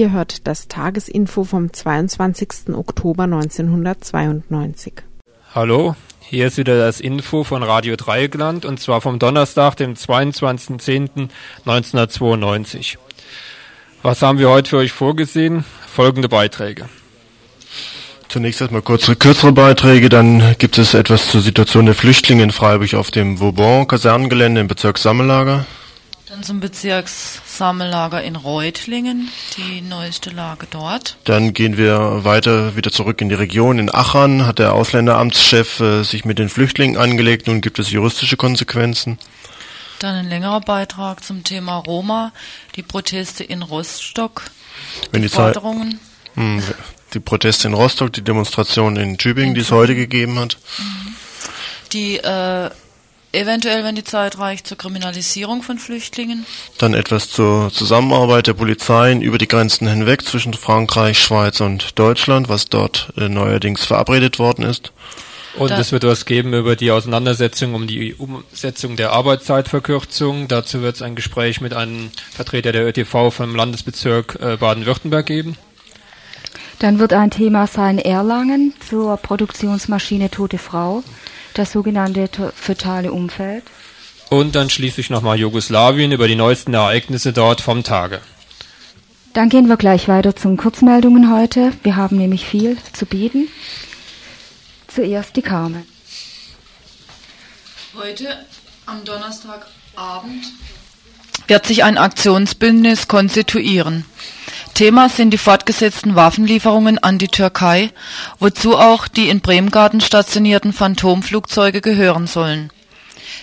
Ihr hört das Tagesinfo vom 22. Oktober 1992. Hallo, hier ist wieder das Info von Radio Dreieckland und zwar vom Donnerstag, dem 22.10.1992. Was haben wir heute für euch vorgesehen? Folgende Beiträge. Zunächst erstmal kurze, kürzere Beiträge, dann gibt es etwas zur Situation der Flüchtlinge in Freiburg auf dem Vauban-Kasernengelände im Bezirk Sammellager. Dann zum Bezirkssammellager in Reutlingen, die neueste Lage dort. Dann gehen wir weiter wieder zurück in die Region. In Aachen hat der Ausländeramtschef äh, sich mit den Flüchtlingen angelegt. Nun gibt es juristische Konsequenzen. Dann ein längerer Beitrag zum Thema Roma, die Proteste in Rostock, Wenn die, Forderungen. Hm, die Proteste in Rostock, die Demonstration in Tübingen, die es heute gegeben hat. Die äh, eventuell, wenn die Zeit reicht, zur Kriminalisierung von Flüchtlingen. Dann etwas zur Zusammenarbeit der Polizeien über die Grenzen hinweg zwischen Frankreich, Schweiz und Deutschland, was dort äh, neuerdings verabredet worden ist. Und es wird was geben über die Auseinandersetzung um die Umsetzung der Arbeitszeitverkürzung. Dazu wird es ein Gespräch mit einem Vertreter der ÖTV vom Landesbezirk äh, Baden-Württemberg geben. Dann wird ein Thema sein Erlangen zur Produktionsmaschine Tote Frau, das sogenannte fötale Umfeld. Und dann schließlich nochmal Jugoslawien über die neuesten Ereignisse dort vom Tage. Dann gehen wir gleich weiter zum Kurzmeldungen heute. Wir haben nämlich viel zu bieten. Zuerst die Carmen. Heute am Donnerstagabend wird sich ein Aktionsbündnis konstituieren. Thema sind die fortgesetzten Waffenlieferungen an die Türkei, wozu auch die in Bremgarten stationierten Phantomflugzeuge gehören sollen.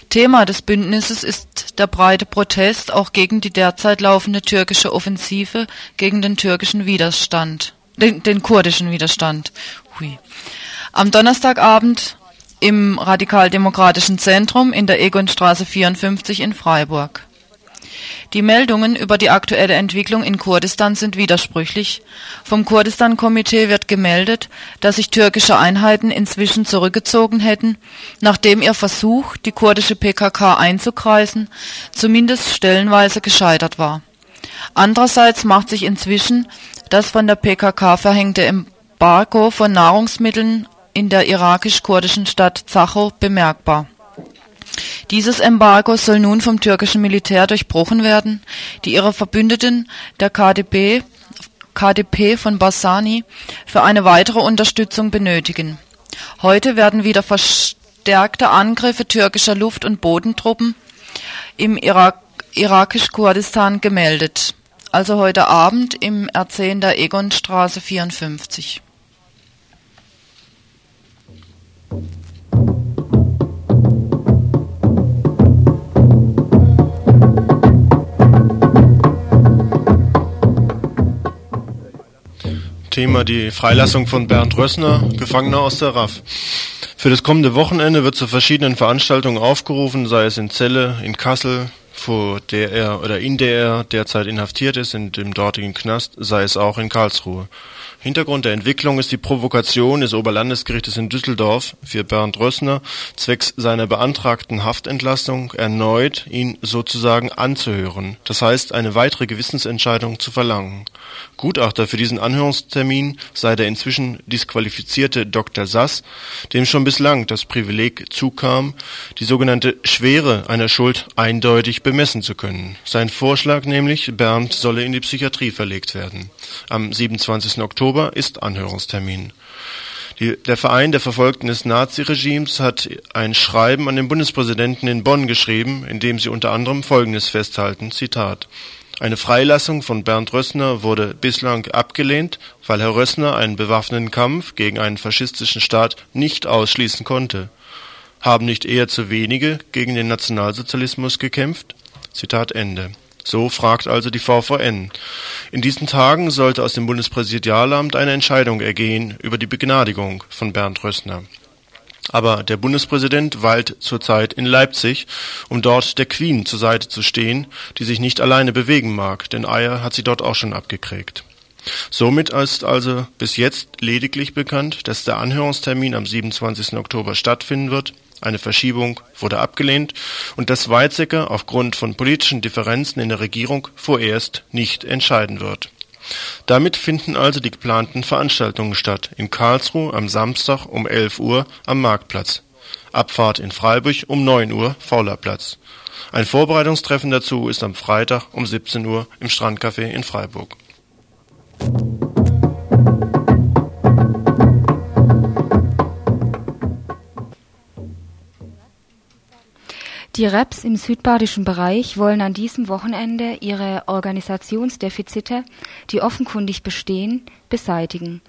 Thema des Bündnisses ist der breite Protest auch gegen die derzeit laufende türkische Offensive gegen den türkischen Widerstand, den, den kurdischen Widerstand. Hui. Am Donnerstagabend im Radikaldemokratischen Zentrum in der Egonstraße 54 in Freiburg. Die Meldungen über die aktuelle Entwicklung in Kurdistan sind widersprüchlich. Vom Kurdistan-Komitee wird gemeldet, dass sich türkische Einheiten inzwischen zurückgezogen hätten, nachdem ihr Versuch, die kurdische PKK einzukreisen, zumindest stellenweise gescheitert war. Andererseits macht sich inzwischen das von der PKK verhängte Embargo von Nahrungsmitteln in der irakisch-kurdischen Stadt Zacho bemerkbar. Dieses Embargo soll nun vom türkischen Militär durchbrochen werden, die ihre Verbündeten, der KDP, von Bassani, für eine weitere Unterstützung benötigen. Heute werden wieder verstärkte Angriffe türkischer Luft- und Bodentruppen im Irak, irakisch-Kurdistan gemeldet. Also heute Abend im R10 der Egonstraße 54. Thema die Freilassung von Bernd Rössner, Gefangener aus der RAF. Für das kommende Wochenende wird zu verschiedenen Veranstaltungen aufgerufen, sei es in Celle, in Kassel, vor der er oder in der er derzeit inhaftiert ist, in dem dortigen Knast, sei es auch in Karlsruhe. Hintergrund der Entwicklung ist die Provokation des Oberlandesgerichtes in Düsseldorf für Bernd Rössner zwecks seiner beantragten Haftentlassung erneut ihn sozusagen anzuhören, das heißt eine weitere Gewissensentscheidung zu verlangen. Gutachter für diesen Anhörungstermin sei der inzwischen disqualifizierte Dr. Sass, dem schon bislang das Privileg zukam, die sogenannte Schwere einer Schuld eindeutig bemessen zu können. Sein Vorschlag nämlich, Bernd solle in die Psychiatrie verlegt werden. Am 27. Oktober ist Anhörungstermin. Die, der Verein der Verfolgten des Naziregimes hat ein Schreiben an den Bundespräsidenten in Bonn geschrieben, in dem sie unter anderem Folgendes festhalten, Zitat. Eine Freilassung von Bernd Rössner wurde bislang abgelehnt, weil Herr Rössner einen bewaffneten Kampf gegen einen faschistischen Staat nicht ausschließen konnte. Haben nicht eher zu wenige gegen den Nationalsozialismus gekämpft? Zitat Ende. So fragt also die VVN. In diesen Tagen sollte aus dem Bundespräsidialamt eine Entscheidung ergehen über die Begnadigung von Bernd Rössner. Aber der Bundespräsident weilt zurzeit in Leipzig, um dort der Queen zur Seite zu stehen, die sich nicht alleine bewegen mag, denn Eier hat sie dort auch schon abgekriegt. Somit ist also bis jetzt lediglich bekannt, dass der Anhörungstermin am 27. Oktober stattfinden wird. Eine Verschiebung wurde abgelehnt und dass Weizsäcker aufgrund von politischen Differenzen in der Regierung vorerst nicht entscheiden wird. Damit finden also die geplanten Veranstaltungen statt. In Karlsruhe am Samstag um 11 Uhr am Marktplatz. Abfahrt in Freiburg um 9 Uhr Faulerplatz. Ein Vorbereitungstreffen dazu ist am Freitag um 17 Uhr im Strandcafé in Freiburg. Die Reps im südbadischen Bereich wollen an diesem Wochenende ihre Organisationsdefizite, die offenkundig bestehen, beseitigen.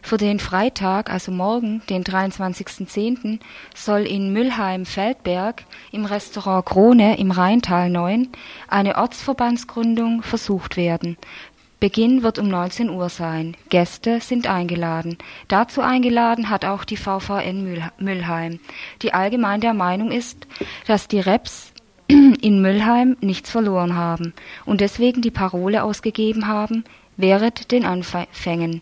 Für den Freitag, also morgen, den 23.10., soll in Müllheim-Feldberg im Restaurant Krone im Rheintal 9 eine Ortsverbandsgründung versucht werden. Beginn wird um 19 Uhr sein. Gäste sind eingeladen. Dazu eingeladen hat auch die VVN Müllheim, die allgemein der Meinung ist, dass die Reps in Müllheim nichts verloren haben und deswegen die Parole ausgegeben haben, während den Anfängen,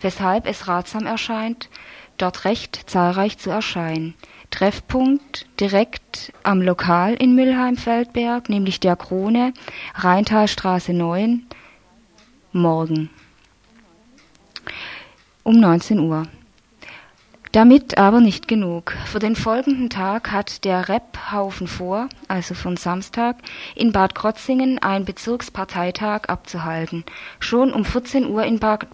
weshalb es ratsam erscheint, dort recht zahlreich zu erscheinen. Treffpunkt direkt am Lokal in Müllheim-Feldberg, nämlich der Krone, Rheintalstraße 9, morgen um 19 Uhr. Damit aber nicht genug. Für den folgenden Tag hat der Rep-Haufen vor, also von Samstag, in Bad Krotzingen einen Bezirksparteitag abzuhalten. Schon um 14 Uhr in Bad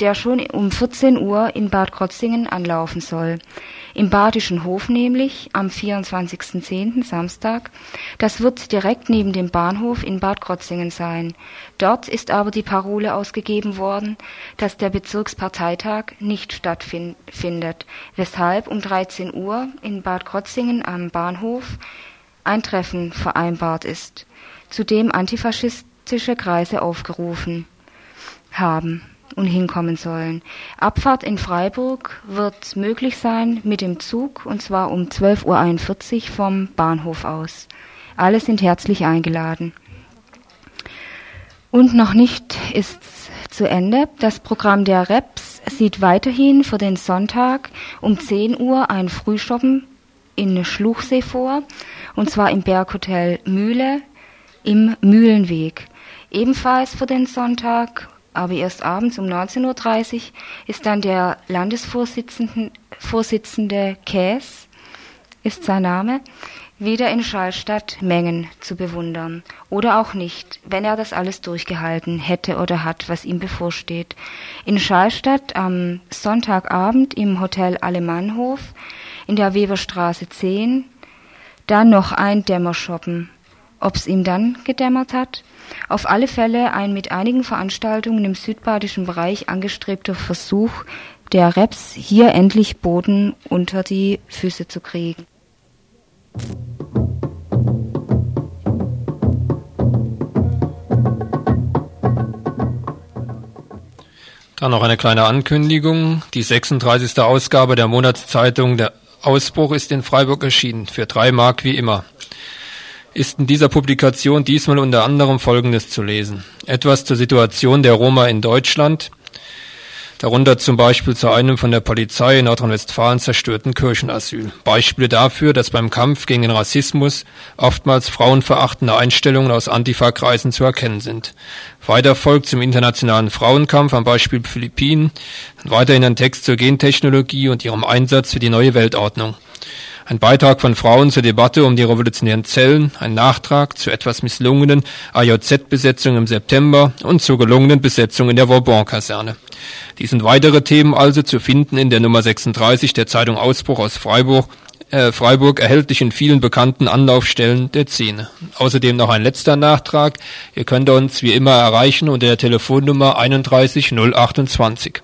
der schon um 14 Uhr in Bad Krotzingen anlaufen soll. Im Badischen Hof nämlich am 24.10. Samstag. Das wird direkt neben dem Bahnhof in Bad Krotzingen sein. Dort ist aber die Parole ausgegeben worden, dass der Bezirksparteitag nicht stattfindet, weshalb um 13 Uhr in Bad Krotzingen am Bahnhof ein Treffen vereinbart ist, zu dem antifaschistische Kreise aufgerufen haben und hinkommen sollen. Abfahrt in Freiburg wird möglich sein mit dem Zug und zwar um 12.41 Uhr vom Bahnhof aus. Alle sind herzlich eingeladen. Und noch nicht ist's zu Ende. Das Programm der Reps sieht weiterhin für den Sonntag um 10 Uhr ein Frühschoppen in Schluchsee vor, und zwar im Berghotel Mühle im Mühlenweg. Ebenfalls für den Sonntag aber erst abends um 19.30 Uhr ist dann der Landesvorsitzende Vorsitzende Käs, ist sein Name, wieder in Schallstatt Mengen zu bewundern. Oder auch nicht, wenn er das alles durchgehalten hätte oder hat, was ihm bevorsteht. In Schallstatt am Sonntagabend im Hotel Alemannhof in der Weberstraße 10, dann noch ein Dämmerschoppen. Ob's ihm dann gedämmert hat? Auf alle Fälle ein mit einigen Veranstaltungen im südbadischen Bereich angestrebter Versuch der Reps, hier endlich Boden unter die Füße zu kriegen. Dann noch eine kleine Ankündigung. Die 36. Ausgabe der Monatszeitung Der Ausbruch ist in Freiburg erschienen. Für drei Mark wie immer ist in dieser Publikation diesmal unter anderem Folgendes zu lesen. Etwas zur Situation der Roma in Deutschland, darunter zum Beispiel zu einem von der Polizei in Nordrhein-Westfalen zerstörten Kirchenasyl. Beispiele dafür, dass beim Kampf gegen den Rassismus oftmals frauenverachtende Einstellungen aus Antifa-Kreisen zu erkennen sind. Weiter folgt zum internationalen Frauenkampf am Beispiel Philippinen, weiterhin ein Text zur Gentechnologie und ihrem Einsatz für die neue Weltordnung. Ein Beitrag von Frauen zur Debatte um die revolutionären Zellen, ein Nachtrag zur etwas misslungenen AJZ-Besetzung im September und zur gelungenen Besetzung in der Vauban-Kaserne. Dies sind weitere Themen also zu finden in der Nummer 36 der Zeitung Ausbruch aus Freiburg, äh, Freiburg erhältlich in vielen bekannten Anlaufstellen der Szene. Außerdem noch ein letzter Nachtrag. Ihr könnt uns wie immer erreichen unter der Telefonnummer 31028.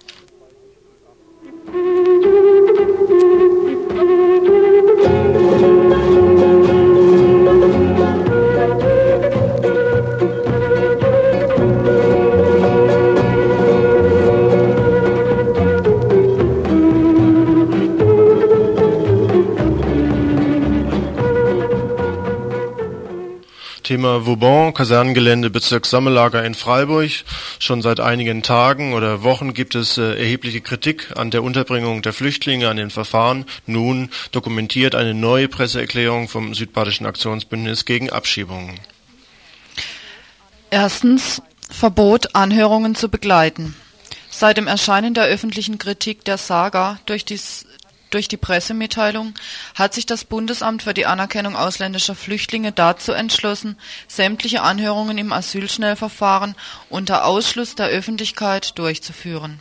Thema Vauban, Kasernengelände, Bezirkssammellager in Freiburg. Schon seit einigen Tagen oder Wochen gibt es äh, erhebliche Kritik an der Unterbringung der Flüchtlinge, an den Verfahren. Nun dokumentiert eine neue Presseerklärung vom Südbadischen Aktionsbündnis gegen Abschiebungen. Erstens Verbot, Anhörungen zu begleiten. Seit dem Erscheinen der öffentlichen Kritik der Saga durch, dies, durch die Pressemitteilung hat sich das Bundesamt für die Anerkennung ausländischer Flüchtlinge dazu entschlossen, sämtliche Anhörungen im Asylschnellverfahren unter Ausschluss der Öffentlichkeit durchzuführen.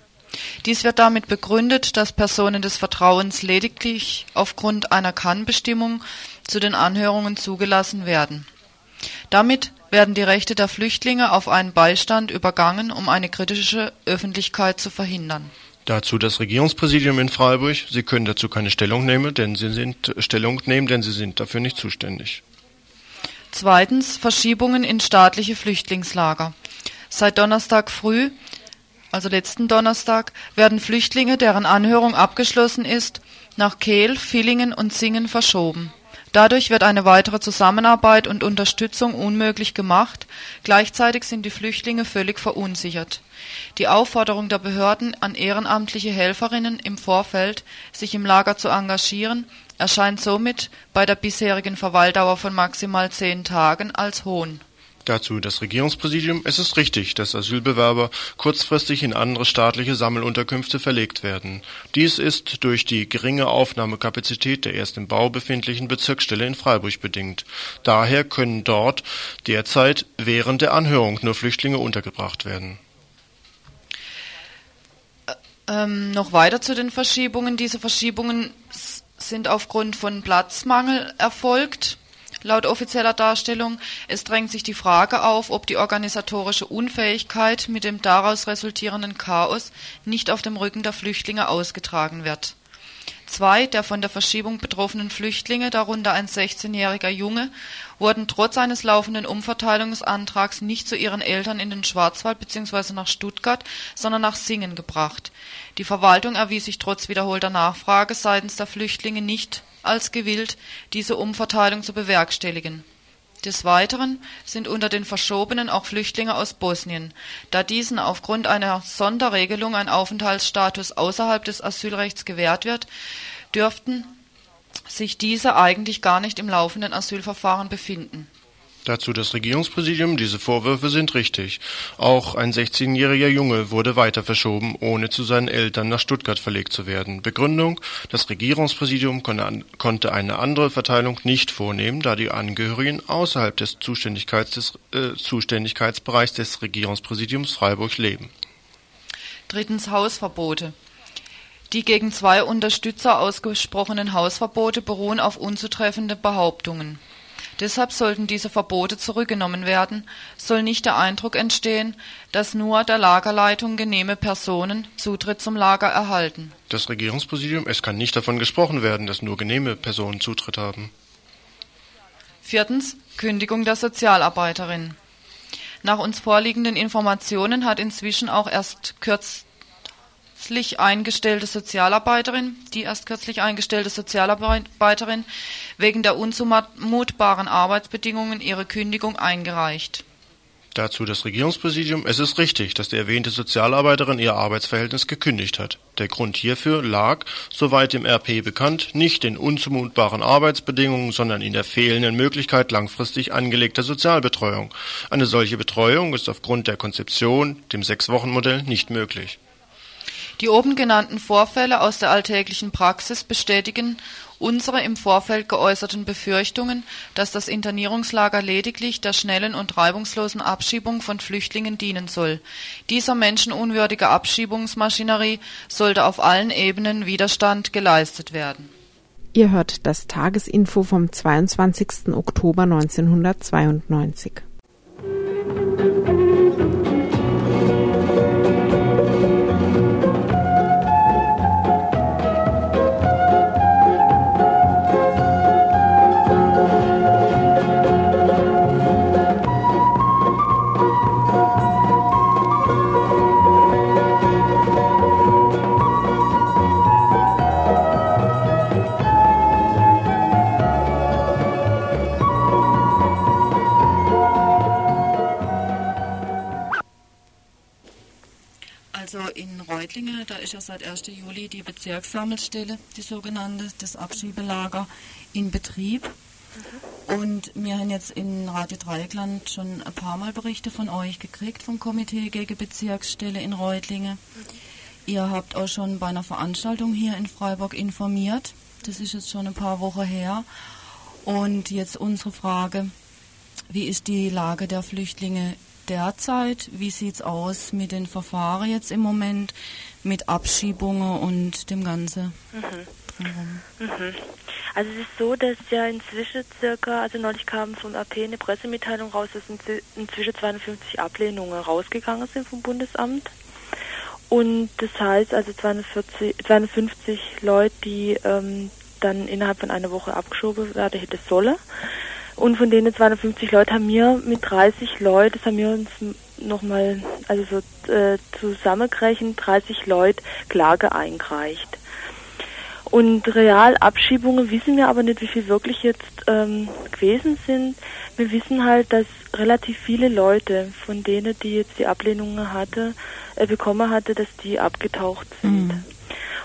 Dies wird damit begründet, dass Personen des Vertrauens lediglich aufgrund einer Kannbestimmung zu den Anhörungen zugelassen werden. Damit werden die Rechte der Flüchtlinge auf einen Beistand übergangen, um eine kritische Öffentlichkeit zu verhindern. Dazu das Regierungspräsidium in Freiburg. Sie können dazu keine Stellung nehmen, denn Sie sind Stellung nehmen, denn Sie sind dafür nicht zuständig. Zweitens Verschiebungen in staatliche Flüchtlingslager. Seit Donnerstag früh, also letzten Donnerstag, werden Flüchtlinge, deren Anhörung abgeschlossen ist, nach Kehl, Villingen und Singen verschoben. Dadurch wird eine weitere Zusammenarbeit und Unterstützung unmöglich gemacht, gleichzeitig sind die Flüchtlinge völlig verunsichert. Die Aufforderung der Behörden an ehrenamtliche Helferinnen im Vorfeld, sich im Lager zu engagieren, erscheint somit bei der bisherigen Verweildauer von maximal zehn Tagen als Hohn Dazu das Regierungspräsidium: Es ist richtig, dass Asylbewerber kurzfristig in andere staatliche Sammelunterkünfte verlegt werden. Dies ist durch die geringe Aufnahmekapazität der erst im Bau befindlichen Bezirksstelle in Freiburg bedingt. Daher können dort derzeit während der Anhörung nur Flüchtlinge untergebracht werden. Ähm, noch weiter zu den Verschiebungen. Diese Verschiebungen sind aufgrund von Platzmangel erfolgt laut offizieller Darstellung. Es drängt sich die Frage auf, ob die organisatorische Unfähigkeit mit dem daraus resultierenden Chaos nicht auf dem Rücken der Flüchtlinge ausgetragen wird. Zwei der von der Verschiebung betroffenen Flüchtlinge, darunter ein 16-jähriger Junge, wurden trotz eines laufenden Umverteilungsantrags nicht zu ihren Eltern in den Schwarzwald bzw. nach Stuttgart, sondern nach Singen gebracht. Die Verwaltung erwies sich trotz wiederholter Nachfrage seitens der Flüchtlinge nicht als gewillt, diese Umverteilung zu bewerkstelligen. Des Weiteren sind unter den Verschobenen auch Flüchtlinge aus Bosnien. Da diesen aufgrund einer Sonderregelung ein Aufenthaltsstatus außerhalb des Asylrechts gewährt wird, dürften sich diese eigentlich gar nicht im laufenden Asylverfahren befinden Dazu das Regierungspräsidium, diese Vorwürfe sind richtig. Auch ein 16-jähriger Junge wurde weiter verschoben, ohne zu seinen Eltern nach Stuttgart verlegt zu werden. Begründung, das Regierungspräsidium konnte eine andere Verteilung nicht vornehmen, da die Angehörigen außerhalb des, Zuständigkeits des äh, Zuständigkeitsbereichs des Regierungspräsidiums Freiburg leben. Drittens Hausverbote. Die gegen zwei Unterstützer ausgesprochenen Hausverbote beruhen auf unzutreffende Behauptungen. Deshalb sollten diese Verbote zurückgenommen werden, soll nicht der Eindruck entstehen, dass nur der Lagerleitung genehme Personen Zutritt zum Lager erhalten. Das Regierungspräsidium, es kann nicht davon gesprochen werden, dass nur genehme Personen Zutritt haben. Viertens Kündigung der Sozialarbeiterin. Nach uns vorliegenden Informationen hat inzwischen auch erst kürz kürzlich eingestellte Sozialarbeiterin, die erst kürzlich eingestellte Sozialarbeiterin, wegen der unzumutbaren Arbeitsbedingungen ihre Kündigung eingereicht. Dazu das Regierungspräsidium. Es ist richtig, dass die erwähnte Sozialarbeiterin ihr Arbeitsverhältnis gekündigt hat. Der Grund hierfür lag, soweit dem RP bekannt, nicht in unzumutbaren Arbeitsbedingungen, sondern in der fehlenden Möglichkeit langfristig angelegter Sozialbetreuung. Eine solche Betreuung ist aufgrund der Konzeption, dem Sechs-Wochen-Modell, nicht möglich. Die oben genannten Vorfälle aus der alltäglichen Praxis bestätigen unsere im Vorfeld geäußerten Befürchtungen, dass das Internierungslager lediglich der schnellen und reibungslosen Abschiebung von Flüchtlingen dienen soll. Dieser menschenunwürdige Abschiebungsmaschinerie sollte auf allen Ebenen Widerstand geleistet werden. Ihr hört das Tagesinfo vom 22. Oktober 1992. Reutlinge, da ist ja seit 1. Juli die Bezirkssammelstelle, die sogenannte, das Abschiebelager, in Betrieb. Und wir haben jetzt in Radio Dreieckland schon ein paar Mal Berichte von euch gekriegt vom Komitee gegen Bezirksstelle in Reutlingen. Ihr habt auch schon bei einer Veranstaltung hier in Freiburg informiert. Das ist jetzt schon ein paar Wochen her. Und jetzt unsere Frage, wie ist die Lage der Flüchtlinge derzeit? Wie sieht es aus mit den Verfahren jetzt im Moment, mit Abschiebungen und dem Ganzen? Mhm. Mhm. Also es ist so, dass ja inzwischen circa, also neulich kam vom AP eine Pressemitteilung raus, dass inzwischen 250 Ablehnungen rausgegangen sind vom Bundesamt. Und das heißt also 240, 250 Leute, die ähm, dann innerhalb von einer Woche abgeschoben werden hätte sollen. Und von denen 250 Leute haben wir mit 30 Leuten, das haben wir uns nochmal, also so äh, zusammengerechnet, 30 Leute Klage eingereicht. Und Realabschiebungen wissen wir aber nicht, wie viel wirklich jetzt ähm, gewesen sind. Wir wissen halt, dass relativ viele Leute von denen, die jetzt die Ablehnungen hatte, äh, bekommen hatte, dass die abgetaucht sind. Mhm.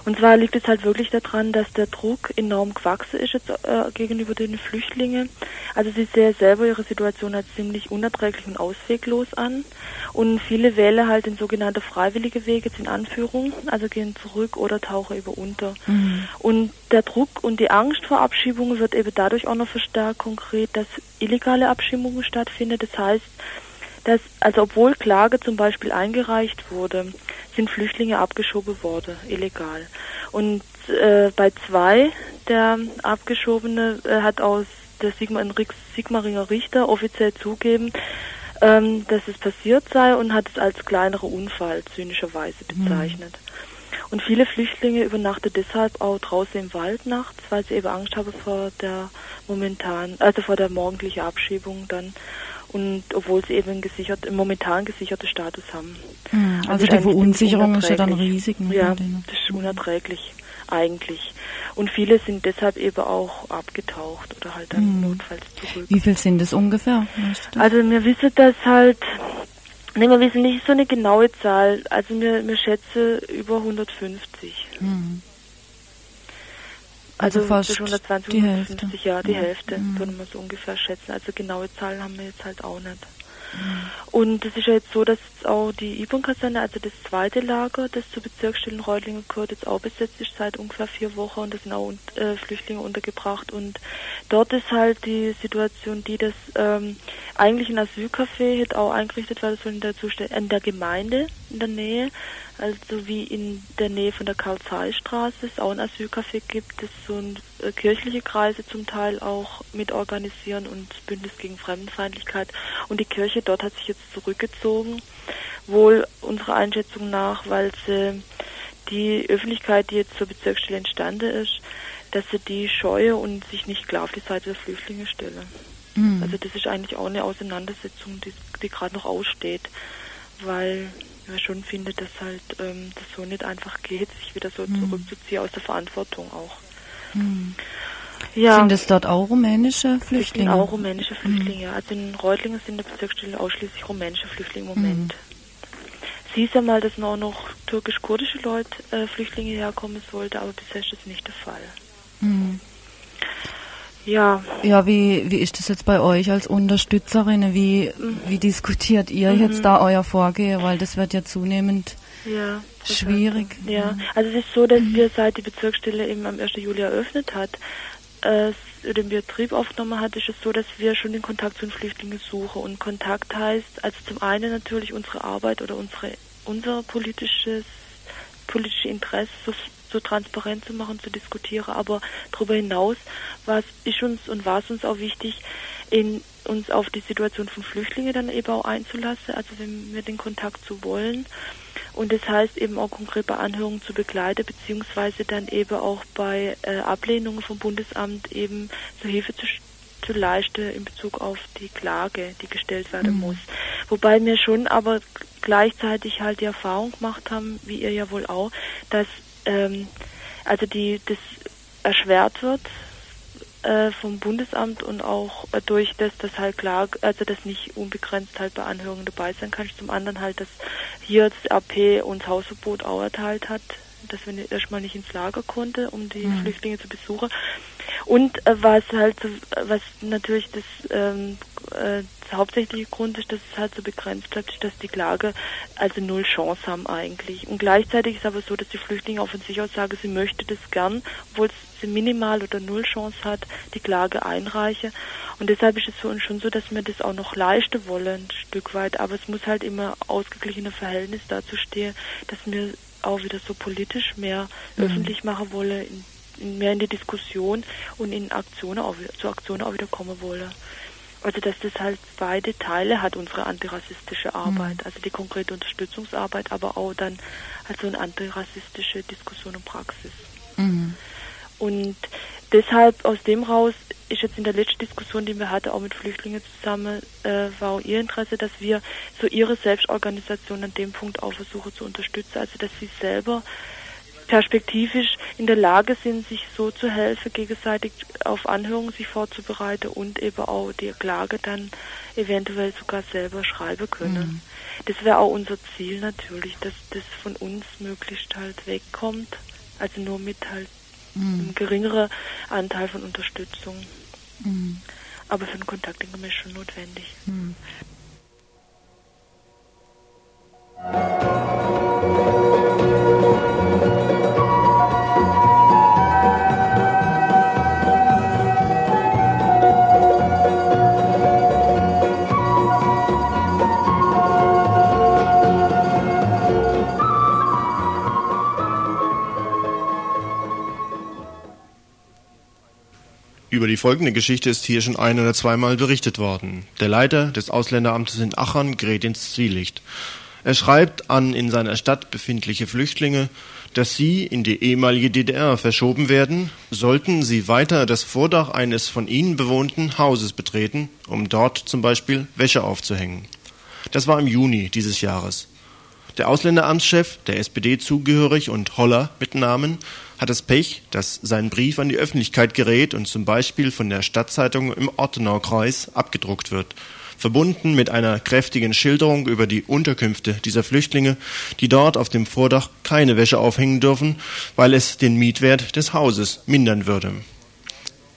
Und zwar liegt es halt wirklich daran, dass der Druck enorm gewachsen ist jetzt, äh, gegenüber den Flüchtlingen. Also sie sehen selber ihre Situation als ziemlich unerträglich und ausweglos an. Und viele wählen halt den sogenannten freiwillige Weg jetzt in Anführung, also gehen zurück oder tauchen über unter. Mhm. Und der Druck und die Angst vor Abschiebungen wird eben dadurch auch noch verstärkt konkret, dass illegale Abschiebungen stattfinden. Das heißt, dass, also obwohl Klage zum Beispiel eingereicht wurde, sind Flüchtlinge abgeschoben worden, illegal. Und äh, bei zwei der Abgeschobene äh, hat aus der Sigmar, Sigmaringer Richter offiziell zugeben, ähm, dass es passiert sei und hat es als kleinerer Unfall zynischerweise mhm. bezeichnet. Mhm. Und viele Flüchtlinge übernachten deshalb auch draußen im Wald nachts, weil sie eben Angst haben vor der momentan, also vor der morgendlichen Abschiebung dann und obwohl sie eben gesichert, im momentan gesicherten Status haben. Mhm, also, also die Verunsicherung ist ja dann riesig. Ne, ja, das ist unerträglich eigentlich. Und viele sind deshalb eben auch abgetaucht oder halt dann mhm. notfalls zurück. Wie viel sind es ungefähr? Also wir wissen das halt, ne, wir wissen nicht so eine genaue Zahl, also wir, wir schätzen über 150. Mhm. Also, also fast zwischen 120 und 150, ja, die. Hälfte, mhm. würde man so ungefähr schätzen. Also genaue Zahlen haben wir jetzt halt auch nicht. Und es ist ja jetzt so, dass auch die Ibon-Kaserne, also das zweite Lager, das zur Bezirksstelle Reutlingen gehört, jetzt auch besetzt ist seit ungefähr vier Wochen und da sind auch äh, Flüchtlinge untergebracht. Und dort ist halt die Situation die, dass ähm, eigentlich ein Asylcafé hätte auch eingerichtet werden soll in der, in der Gemeinde in der Nähe also wie in der Nähe von der Karl-Zeiss-Straße es auch ein Asylcafé gibt, das so ein, kirchliche Kreise zum Teil auch mit organisieren und Bündnis gegen Fremdenfeindlichkeit. Und die Kirche dort hat sich jetzt zurückgezogen, wohl unserer Einschätzung nach, weil sie die Öffentlichkeit, die jetzt zur Bezirksstelle entstanden ist, dass sie die scheue und sich nicht klar auf die Seite der Flüchtlinge stelle. Mhm. Also das ist eigentlich auch eine Auseinandersetzung, die, die gerade noch aussteht, weil ja schon finde, dass halt ähm, das so nicht einfach geht, sich wieder so mhm. zurückzuziehen aus der Verantwortung auch. Mhm. Ja. Sind es dort auch rumänische Flüchtlinge? Sind auch rumänische Flüchtlinge. Mhm. Also in Reutlingen sind in der Bezirksstelle ausschließlich rumänische Flüchtlinge im Moment. Mhm. Sie ist ja mal, dass noch, noch türkisch-kurdische Leute, äh, Flüchtlinge herkommen sollte, aber bisher ist das nicht der Fall. Mhm. Ja. Ja, wie, wie ist das jetzt bei euch als Unterstützerin? Wie, wie diskutiert ihr mhm. jetzt da euer Vorgehen? Weil das wird ja zunehmend ja, schwierig. Ja, also es ist so, dass mhm. wir seit die Bezirksstelle eben am 1. Juli eröffnet hat, äh, den Betrieb aufgenommen hat, ist es so, dass wir schon den Kontakt zu den Flüchtlingen suchen. Und Kontakt heißt, also zum einen natürlich unsere Arbeit oder unsere, unser politisches, politische Interesse so so transparent zu machen, zu diskutieren. Aber darüber hinaus was ist uns und war es uns auch wichtig, in, uns auf die Situation von Flüchtlingen dann eben auch einzulassen, also wenn wir den Kontakt zu wollen. Und das heißt eben auch konkret bei Anhörungen zu begleiten, beziehungsweise dann eben auch bei äh, Ablehnungen vom Bundesamt eben zur Hilfe zu, zu leisten in Bezug auf die Klage, die gestellt werden mhm. muss. Wobei wir schon aber gleichzeitig halt die Erfahrung gemacht haben, wie ihr ja wohl auch, dass ähm, also die das erschwert wird äh, vom Bundesamt und auch äh, durch das, dass halt klar, also das nicht unbegrenzt halt bei Anhörungen dabei sein kann. Zum anderen halt, dass hier das AP uns Hausverbot auch erteilt hat, dass wir erstmal nicht ins Lager konnte, um die mhm. Flüchtlinge zu besuchen. Und äh, was halt, so, was natürlich das, ähm, äh, das hauptsächliche Grund ist, dass es halt so begrenzt bleibt, ist, dass die Klage also null Chance haben eigentlich. Und gleichzeitig ist aber so, dass die Flüchtlinge auch von sich aus sagen, sie möchte das gern, obwohl sie minimal oder null Chance hat, die Klage einreiche. Und deshalb ist es für uns schon so, dass wir das auch noch leisten wollen, ein Stück weit. Aber es muss halt immer ausgeglichener Verhältnis dazu stehen, dass wir auch wieder so politisch mehr mhm. öffentlich machen wollen, in mehr in die Diskussion und in Aktionen auch zu Aktionen auch wieder kommen wolle. Also dass das halt beide Teile hat, unsere antirassistische Arbeit, mhm. also die konkrete Unterstützungsarbeit, aber auch dann halt so eine antirassistische Diskussion und Praxis. Mhm. Und deshalb aus dem raus ist jetzt in der letzten Diskussion, die wir hatten, auch mit Flüchtlingen zusammen, äh, war auch ihr Interesse, dass wir so ihre Selbstorganisation an dem Punkt auch versuchen zu unterstützen, also dass sie selber perspektivisch in der Lage sind, sich so zu helfen, gegenseitig auf Anhörungen sich vorzubereiten und eben auch die Klage dann eventuell sogar selber schreiben können. Mhm. Das wäre auch unser Ziel natürlich, dass das von uns möglichst halt wegkommt, also nur mit halt mhm. einem geringeren Anteil von Unterstützung. Mhm. Aber für den Kontakt ist es schon notwendig. Mhm. Über die folgende Geschichte ist hier schon ein- oder zweimal berichtet worden. Der Leiter des Ausländeramtes in Achern gerät ins Zwielicht. Er schreibt an in seiner Stadt befindliche Flüchtlinge, dass sie in die ehemalige DDR verschoben werden, sollten sie weiter das Vordach eines von ihnen bewohnten Hauses betreten, um dort zum Beispiel Wäsche aufzuhängen. Das war im Juni dieses Jahres. Der Ausländeramtschef, der SPD zugehörig und Holler mit Namen, hat das Pech, dass sein Brief an die Öffentlichkeit gerät und zum Beispiel von der Stadtzeitung im Ortenaukreis abgedruckt wird, verbunden mit einer kräftigen Schilderung über die Unterkünfte dieser Flüchtlinge, die dort auf dem Vordach keine Wäsche aufhängen dürfen, weil es den Mietwert des Hauses mindern würde.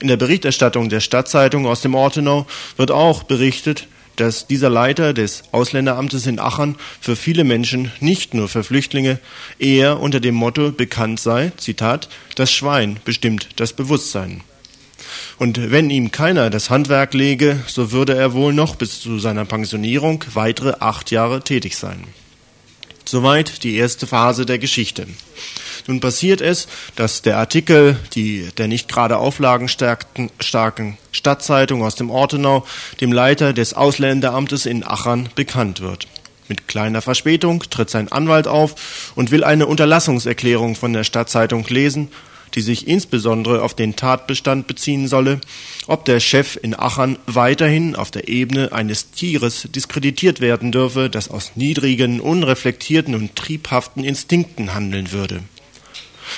In der Berichterstattung der Stadtzeitung aus dem Ortenau wird auch berichtet, dass dieser Leiter des Ausländeramtes in Aachen für viele Menschen, nicht nur für Flüchtlinge, eher unter dem Motto bekannt sei, Zitat, das Schwein bestimmt das Bewusstsein. Und wenn ihm keiner das Handwerk lege, so würde er wohl noch bis zu seiner Pensionierung weitere acht Jahre tätig sein. Soweit die erste Phase der Geschichte. Nun passiert es, dass der Artikel die, der nicht gerade auflagenstarken Stadtzeitung aus dem Ortenau dem Leiter des Ausländeramtes in Achern bekannt wird. Mit kleiner Verspätung tritt sein Anwalt auf und will eine Unterlassungserklärung von der Stadtzeitung lesen, die sich insbesondere auf den Tatbestand beziehen solle, ob der Chef in Achern weiterhin auf der Ebene eines Tieres diskreditiert werden dürfe, das aus niedrigen, unreflektierten und triebhaften Instinkten handeln würde.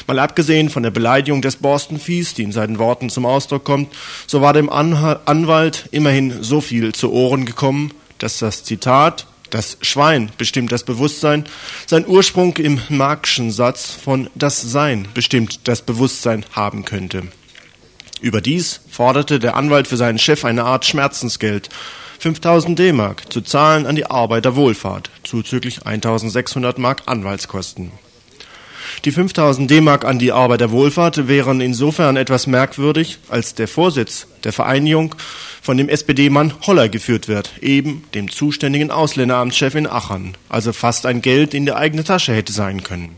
Mal abgesehen von der Beleidigung des Borstenviehs, die in seinen Worten zum Ausdruck kommt, so war dem Anwalt immerhin so viel zu Ohren gekommen, dass das Zitat das Schwein bestimmt das Bewusstsein, sein Ursprung im Marxischen Satz von das Sein bestimmt das Bewusstsein haben könnte. Überdies forderte der Anwalt für seinen Chef eine Art Schmerzensgeld, 5000 D-Mark, zu zahlen an die Arbeiterwohlfahrt, zuzüglich 1600 Mark Anwaltskosten. Die 5000 D-Mark an die Arbeiterwohlfahrt wären insofern etwas merkwürdig, als der Vorsitz der Vereinigung von dem SPD-Mann Holler geführt wird, eben dem zuständigen Ausländeramtschef in Aachen, also fast ein Geld in der eigene Tasche hätte sein können.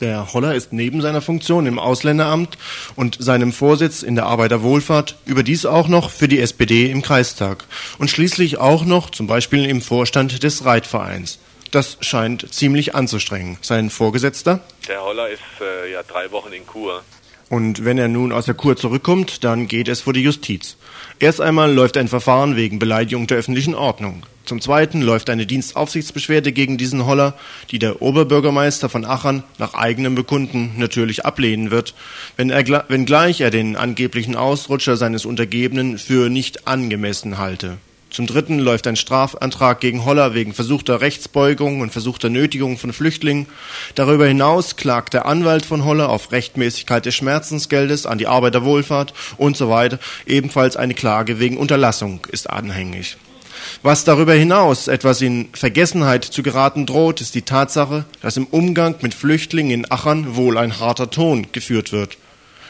Der Holler ist neben seiner Funktion im Ausländeramt und seinem Vorsitz in der Arbeiterwohlfahrt überdies auch noch für die SPD im Kreistag und schließlich auch noch zum Beispiel im Vorstand des Reitvereins. Das scheint ziemlich anzustrengen. Sein Vorgesetzter? Der Holler ist äh, ja drei Wochen in Kur. Und wenn er nun aus der Kur zurückkommt, dann geht es vor die Justiz. Erst einmal läuft ein Verfahren wegen Beleidigung der öffentlichen Ordnung. Zum Zweiten läuft eine Dienstaufsichtsbeschwerde gegen diesen Holler, die der Oberbürgermeister von Achern nach eigenem Bekunden natürlich ablehnen wird, wenn er, wenngleich er den angeblichen Ausrutscher seines Untergebenen für nicht angemessen halte. Zum Dritten läuft ein Strafantrag gegen Holler wegen versuchter Rechtsbeugung und versuchter Nötigung von Flüchtlingen. Darüber hinaus klagt der Anwalt von Holler auf Rechtmäßigkeit des Schmerzensgeldes an die Arbeiterwohlfahrt und so weiter. Ebenfalls eine Klage wegen Unterlassung ist anhängig. Was darüber hinaus etwas in Vergessenheit zu geraten droht, ist die Tatsache, dass im Umgang mit Flüchtlingen in Achern wohl ein harter Ton geführt wird.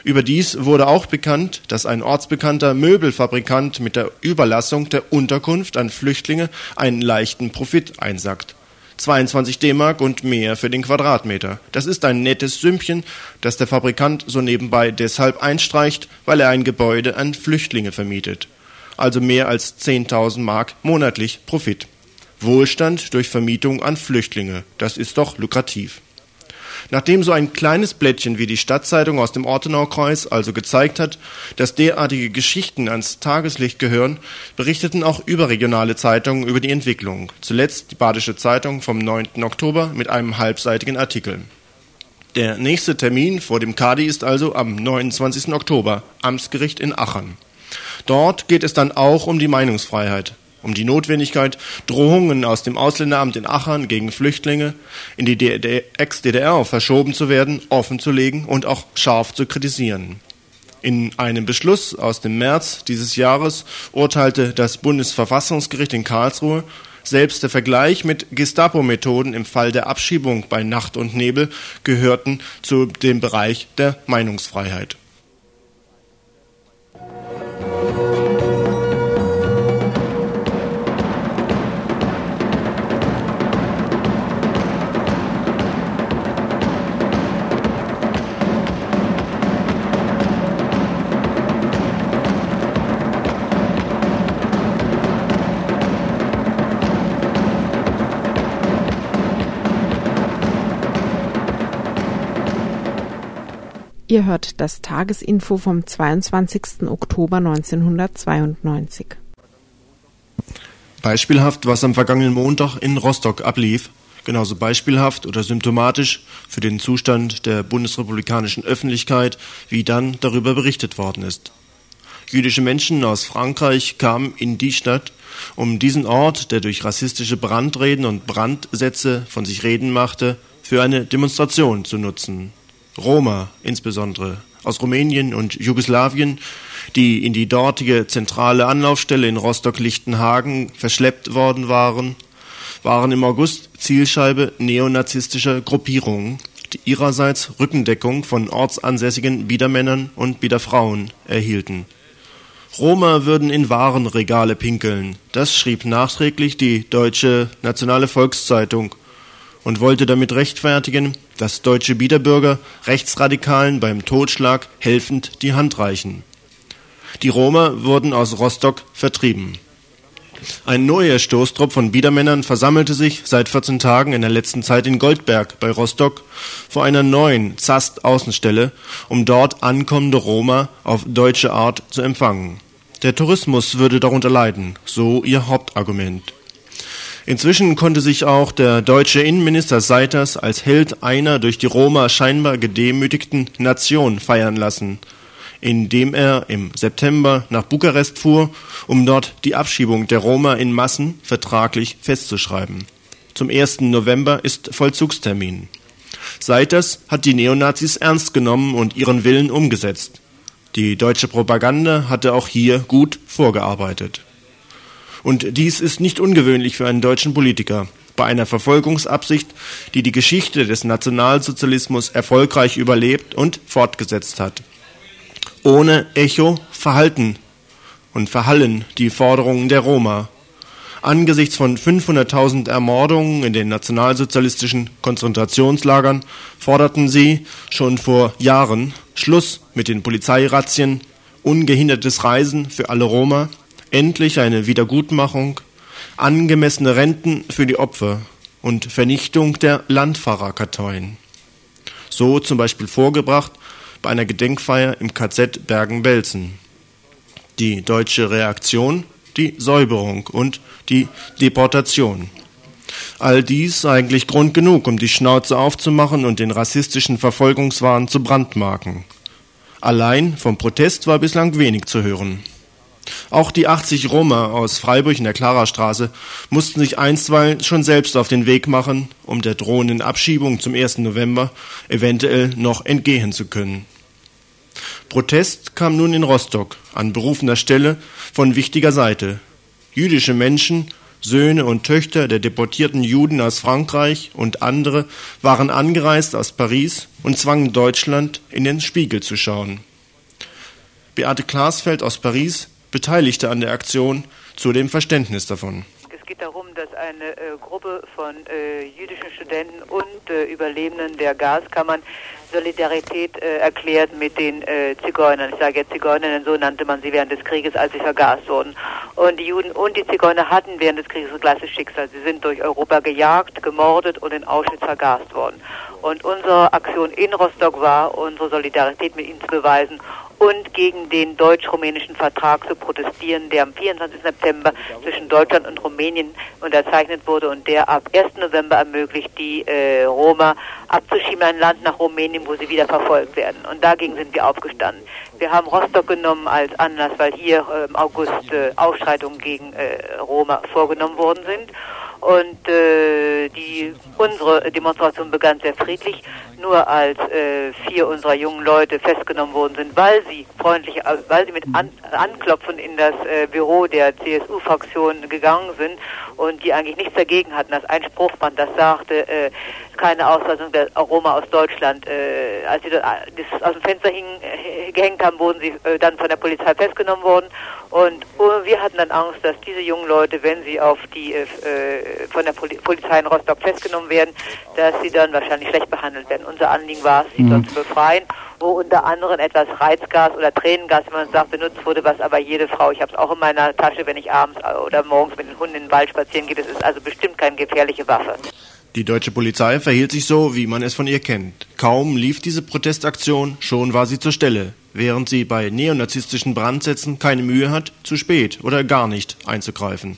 Überdies wurde auch bekannt, dass ein ortsbekannter Möbelfabrikant mit der Überlassung der Unterkunft an Flüchtlinge einen leichten Profit einsackt. 22 D-Mark und mehr für den Quadratmeter. Das ist ein nettes Sümmchen, das der Fabrikant so nebenbei deshalb einstreicht, weil er ein Gebäude an Flüchtlinge vermietet. Also mehr als 10.000 Mark monatlich Profit. Wohlstand durch Vermietung an Flüchtlinge. Das ist doch lukrativ. Nachdem so ein kleines Blättchen wie die Stadtzeitung aus dem Ortenaukreis also gezeigt hat, dass derartige Geschichten ans Tageslicht gehören, berichteten auch überregionale Zeitungen über die Entwicklung. Zuletzt die Badische Zeitung vom 9. Oktober mit einem halbseitigen Artikel. Der nächste Termin vor dem Kadi ist also am 29. Oktober, Amtsgericht in Aachen. Dort geht es dann auch um die Meinungsfreiheit um die Notwendigkeit, Drohungen aus dem Ausländeramt in Aachen gegen Flüchtlinge in die Ex-DDR verschoben zu werden, offenzulegen und auch scharf zu kritisieren. In einem Beschluss aus dem März dieses Jahres urteilte das Bundesverfassungsgericht in Karlsruhe, selbst der Vergleich mit Gestapo-Methoden im Fall der Abschiebung bei Nacht und Nebel gehörten zu dem Bereich der Meinungsfreiheit. Ihr hört das Tagesinfo vom 22. Oktober 1992. Beispielhaft, was am vergangenen Montag in Rostock ablief, genauso beispielhaft oder symptomatisch für den Zustand der bundesrepublikanischen Öffentlichkeit, wie dann darüber berichtet worden ist. Jüdische Menschen aus Frankreich kamen in die Stadt, um diesen Ort, der durch rassistische Brandreden und Brandsätze von sich reden machte, für eine Demonstration zu nutzen. Roma insbesondere aus Rumänien und Jugoslawien, die in die dortige zentrale Anlaufstelle in Rostock-Lichtenhagen verschleppt worden waren, waren im August Zielscheibe neonazistischer Gruppierungen, die ihrerseits Rückendeckung von ortsansässigen Biedermännern und Biederfrauen erhielten. Roma würden in Warenregale pinkeln, das schrieb nachträglich die Deutsche Nationale Volkszeitung und wollte damit rechtfertigen, dass deutsche Biederbürger Rechtsradikalen beim Totschlag helfend die Hand reichen. Die Roma wurden aus Rostock vertrieben. Ein neuer Stoßtrupp von Biedermännern versammelte sich seit 14 Tagen in der letzten Zeit in Goldberg bei Rostock vor einer neuen Zast-Außenstelle, um dort ankommende Roma auf deutsche Art zu empfangen. Der Tourismus würde darunter leiden, so ihr Hauptargument. Inzwischen konnte sich auch der deutsche Innenminister Seiters als Held einer durch die Roma scheinbar gedemütigten Nation feiern lassen, indem er im September nach Bukarest fuhr, um dort die Abschiebung der Roma in Massen vertraglich festzuschreiben. Zum 1. November ist Vollzugstermin. Seiters hat die Neonazis ernst genommen und ihren Willen umgesetzt. Die deutsche Propaganda hatte auch hier gut vorgearbeitet. Und dies ist nicht ungewöhnlich für einen deutschen Politiker. Bei einer Verfolgungsabsicht, die die Geschichte des Nationalsozialismus erfolgreich überlebt und fortgesetzt hat. Ohne Echo verhalten und verhallen die Forderungen der Roma. Angesichts von 500.000 Ermordungen in den nationalsozialistischen Konzentrationslagern forderten sie schon vor Jahren Schluss mit den Polizeirazzien, ungehindertes Reisen für alle Roma, endlich eine Wiedergutmachung, angemessene Renten für die Opfer und Vernichtung der Landfahrerkarteien. So zum Beispiel vorgebracht bei einer Gedenkfeier im KZ Bergen-Belsen. Die deutsche Reaktion, die Säuberung und die Deportation. All dies eigentlich Grund genug, um die Schnauze aufzumachen und den rassistischen Verfolgungswahn zu brandmarken. Allein vom Protest war bislang wenig zu hören. Auch die 80 Roma aus Freiburg in der Klarastraße mussten sich einstweilen schon selbst auf den Weg machen, um der drohenden Abschiebung zum 1. November eventuell noch entgehen zu können. Protest kam nun in Rostock an berufener Stelle von wichtiger Seite. Jüdische Menschen, Söhne und Töchter der deportierten Juden aus Frankreich und andere waren angereist aus Paris und zwangen Deutschland in den Spiegel zu schauen. Beate Klasfeld aus Paris Beteiligte an der Aktion zu dem Verständnis davon. Es geht darum, dass eine äh, Gruppe von äh, jüdischen Studenten und äh, Überlebenden der Gaskammern Solidarität äh, erklärt mit den äh, Zigeunern. Ich sage jetzt Zigeuner, denn so nannte man sie während des Krieges, als sie vergast wurden. Und die Juden und die Zigeuner hatten während des Krieges ein gleiches Schicksal. Sie sind durch Europa gejagt, gemordet und in Auschwitz vergast worden. Und unsere Aktion in Rostock war, unsere Solidarität mit ihnen zu beweisen und gegen den deutsch-rumänischen Vertrag zu protestieren, der am 24. September zwischen Deutschland und Rumänien unterzeichnet wurde und der ab 1. November ermöglicht, die äh, Roma abzuschieben, ein Land nach Rumänien, wo sie wieder verfolgt werden. Und dagegen sind wir aufgestanden. Wir haben Rostock genommen als Anlass, weil hier äh, im August äh, Ausschreitungen gegen äh, Roma vorgenommen worden sind. Und äh, die, unsere Demonstration begann sehr friedlich, nur als äh, vier unserer jungen Leute festgenommen worden sind, weil sie freundlich, äh, weil sie mit An Anklopfen in das äh, Büro der CSU-Fraktion gegangen sind und die eigentlich nichts dagegen hatten, dass ein Spruchband, das sagte, äh, keine Ausweisung der Aroma aus Deutschland. Äh, als sie das, das aus dem Fenster hing, äh, gehängt haben, wurden sie äh, dann von der Polizei festgenommen worden. Und uh, wir hatten dann Angst, dass diese jungen Leute, wenn sie auf die äh, äh, von der Poli Polizei in Rostock festgenommen werden, dass sie dann wahrscheinlich schlecht behandelt werden. Unser Anliegen war es, sie mhm. dort zu befreien, wo unter anderem etwas Reizgas oder Tränengas, wie man sagt, benutzt wurde, was aber jede Frau, ich habe es auch in meiner Tasche, wenn ich abends oder morgens mit den Hunden in den Wald spazieren gehe, das ist also bestimmt keine gefährliche Waffe. Die deutsche Polizei verhielt sich so, wie man es von ihr kennt. Kaum lief diese Protestaktion, schon war sie zur Stelle, während sie bei neonazistischen Brandsätzen keine Mühe hat, zu spät oder gar nicht einzugreifen.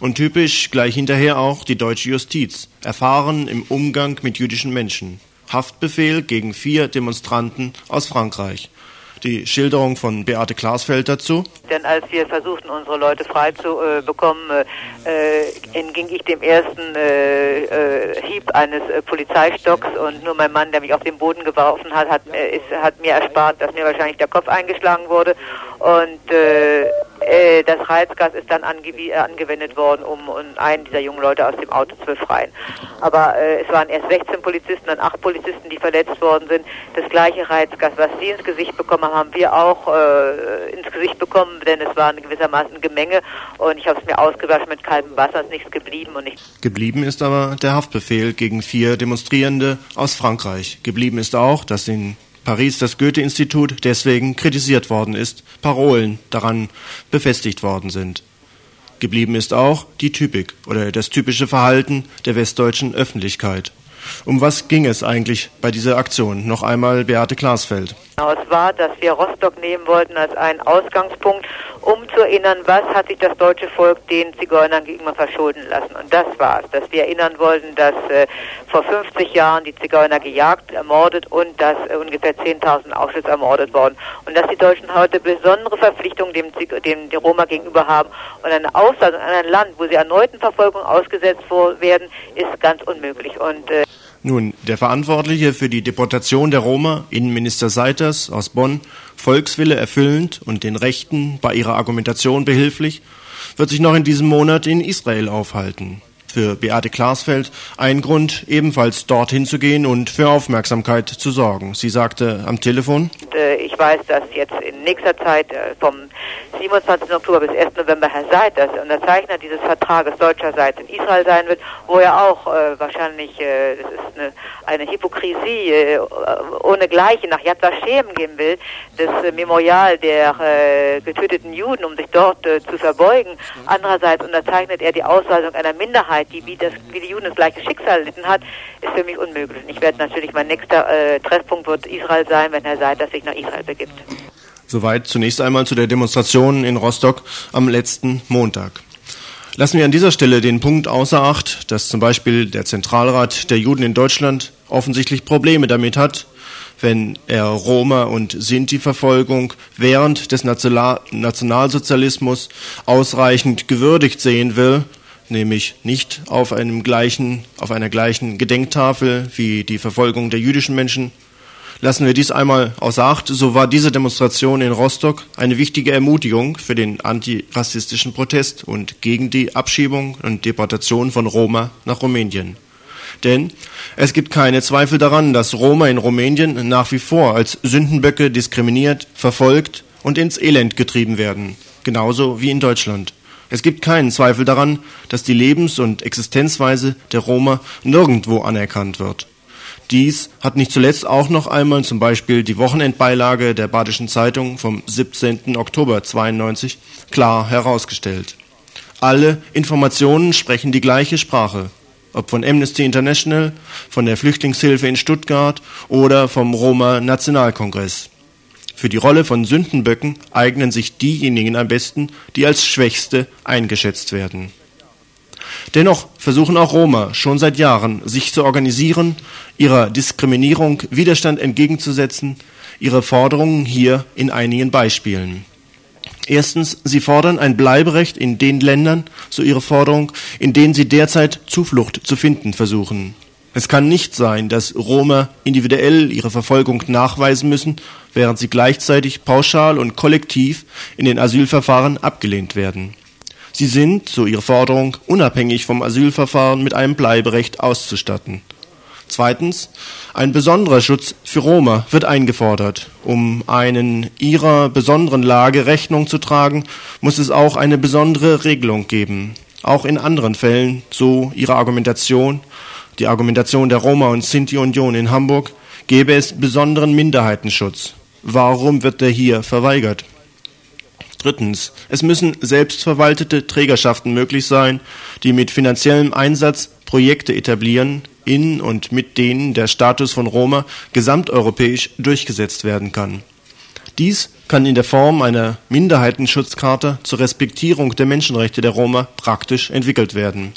Und typisch gleich hinterher auch die deutsche Justiz, erfahren im Umgang mit jüdischen Menschen. Haftbefehl gegen vier Demonstranten aus Frankreich die Schilderung von Beate Glasfeld dazu. Denn als wir versuchten, unsere Leute frei zu äh, bekommen, äh, entging ich dem ersten äh, äh Hieb eines äh, Polizeistocks und nur mein Mann, der mich auf den Boden geworfen hat, hat, äh, ist, hat mir erspart, dass mir wahrscheinlich der Kopf eingeschlagen wurde und das Reizgas ist dann ange angewendet worden, um, um, einen dieser jungen Leute aus dem Auto zu befreien. Aber es waren erst 16 Polizisten und 8 Polizisten, die verletzt worden sind. Das gleiche Reizgas, was sie ins Gesicht bekommen haben wir auch äh, ins Gesicht bekommen, denn es war gewissermaßen Gemenge und ich habe es mir ausgewaschen mit kaltem Wasser, ist nichts geblieben und nichts. Geblieben ist aber der Haftbefehl gegen vier Demonstrierende aus Frankreich. Geblieben ist auch, dass in Paris das Goethe-Institut deswegen kritisiert worden ist, Parolen daran befestigt worden sind. Geblieben ist auch die Typik oder das typische Verhalten der westdeutschen Öffentlichkeit. Um was ging es eigentlich bei dieser Aktion? Noch einmal Beate Glasfeld. Es war, dass wir Rostock nehmen wollten als einen Ausgangspunkt, um zu erinnern, was hat sich das deutsche Volk den Zigeunern gegenüber verschulden lassen. Und das war es, dass wir erinnern wollten, dass äh, vor 50 Jahren die Zigeuner gejagt, ermordet und dass äh, ungefähr 10.000 Auschwitz ermordet wurden. Und dass die Deutschen heute besondere Verpflichtungen dem, dem, dem Roma gegenüber haben. Und eine Aussage in einem Land, wo sie erneuten Verfolgung ausgesetzt werden, ist ganz unmöglich. Und äh, nun, der Verantwortliche für die Deportation der Roma, Innenminister Seiters aus Bonn, Volkswille erfüllend und den Rechten bei ihrer Argumentation behilflich, wird sich noch in diesem Monat in Israel aufhalten für Beate Glasfeld ein Grund, ebenfalls dorthin zu gehen und für Aufmerksamkeit zu sorgen. Sie sagte am Telefon. Äh, ich weiß, dass jetzt in nächster Zeit äh, vom 27. Oktober bis 1. November Herr Seiters, Unterzeichner dieses Vertrages deutscherseits in Israel sein wird, wo er auch äh, wahrscheinlich, äh, das ist eine, eine Hypokrisie äh, ohne Gleiche nach Yad Vashem gehen will, das Memorial der getöteten Juden, um sich dort zu verbeugen. Andererseits unterzeichnet er die Ausweisung einer Minderheit Minderheit, die wie, das, wie die Juden das gleiche Schicksal erlitten hat, ist für mich unmöglich. Ich werde natürlich, mein nächster äh, Treffpunkt wird Israel sein, wenn Herr Seiter sich nach Israel begibt. Soweit zunächst einmal zu der Demonstration in Rostock am letzten Montag. Lassen wir an dieser Stelle den Punkt außer Acht, dass zum Beispiel der Zentralrat der Juden in Deutschland offensichtlich Probleme damit hat, wenn er Roma- und Sinti-Verfolgung während des Nationalsozialismus ausreichend gewürdigt sehen will, nämlich nicht auf einem gleichen, auf einer gleichen Gedenktafel wie die Verfolgung der jüdischen Menschen. Lassen wir dies einmal außer Acht, so war diese Demonstration in Rostock eine wichtige Ermutigung für den antirassistischen Protest und gegen die Abschiebung und Deportation von Roma nach Rumänien. Denn es gibt keine Zweifel daran, dass Roma in Rumänien nach wie vor als Sündenböcke diskriminiert, verfolgt und ins Elend getrieben werden, genauso wie in Deutschland. Es gibt keinen Zweifel daran, dass die Lebens- und Existenzweise der Roma nirgendwo anerkannt wird. Dies hat nicht zuletzt auch noch einmal zum Beispiel die Wochenendbeilage der Badischen Zeitung vom 17. Oktober 92 klar herausgestellt. Alle Informationen sprechen die gleiche Sprache ob von Amnesty International, von der Flüchtlingshilfe in Stuttgart oder vom Roma Nationalkongress. Für die Rolle von Sündenböcken eignen sich diejenigen am besten, die als Schwächste eingeschätzt werden. Dennoch versuchen auch Roma schon seit Jahren, sich zu organisieren, ihrer Diskriminierung Widerstand entgegenzusetzen, ihre Forderungen hier in einigen Beispielen. Erstens, sie fordern ein Bleiberecht in den Ländern, so ihre Forderung, in denen sie derzeit Zuflucht zu finden versuchen. Es kann nicht sein, dass Roma individuell ihre Verfolgung nachweisen müssen, während sie gleichzeitig pauschal und kollektiv in den Asylverfahren abgelehnt werden. Sie sind, so ihre Forderung, unabhängig vom Asylverfahren mit einem Bleiberecht auszustatten. Zweitens, ein besonderer Schutz für Roma wird eingefordert. Um einen ihrer besonderen Lage Rechnung zu tragen, muss es auch eine besondere Regelung geben. Auch in anderen Fällen, so ihre Argumentation, die Argumentation der Roma und Sinti Union in Hamburg, gäbe es besonderen Minderheitenschutz. Warum wird der hier verweigert? Drittens, es müssen selbstverwaltete Trägerschaften möglich sein, die mit finanziellem Einsatz Projekte etablieren, in und mit denen der Status von Roma gesamteuropäisch durchgesetzt werden kann. Dies kann in der Form einer Minderheitenschutzkarte zur Respektierung der Menschenrechte der Roma praktisch entwickelt werden.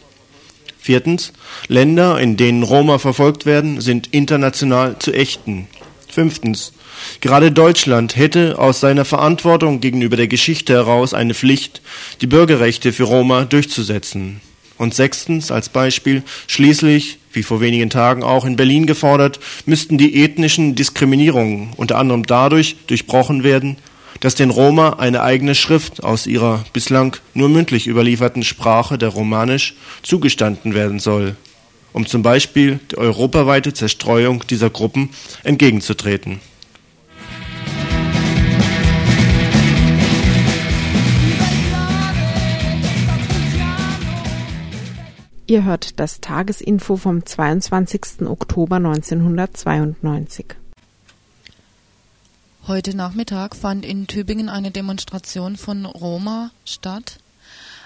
Viertens. Länder, in denen Roma verfolgt werden, sind international zu ächten. Fünftens. Gerade Deutschland hätte aus seiner Verantwortung gegenüber der Geschichte heraus eine Pflicht, die Bürgerrechte für Roma durchzusetzen. Und sechstens, als Beispiel, schließlich, wie vor wenigen Tagen auch in Berlin gefordert, müssten die ethnischen Diskriminierungen unter anderem dadurch durchbrochen werden, dass den Roma eine eigene Schrift aus ihrer bislang nur mündlich überlieferten Sprache der Romanisch zugestanden werden soll, um zum Beispiel der europaweite Zerstreuung dieser Gruppen entgegenzutreten. Ihr hört das Tagesinfo vom 22. Oktober 1992. Heute Nachmittag fand in Tübingen eine Demonstration von Roma statt.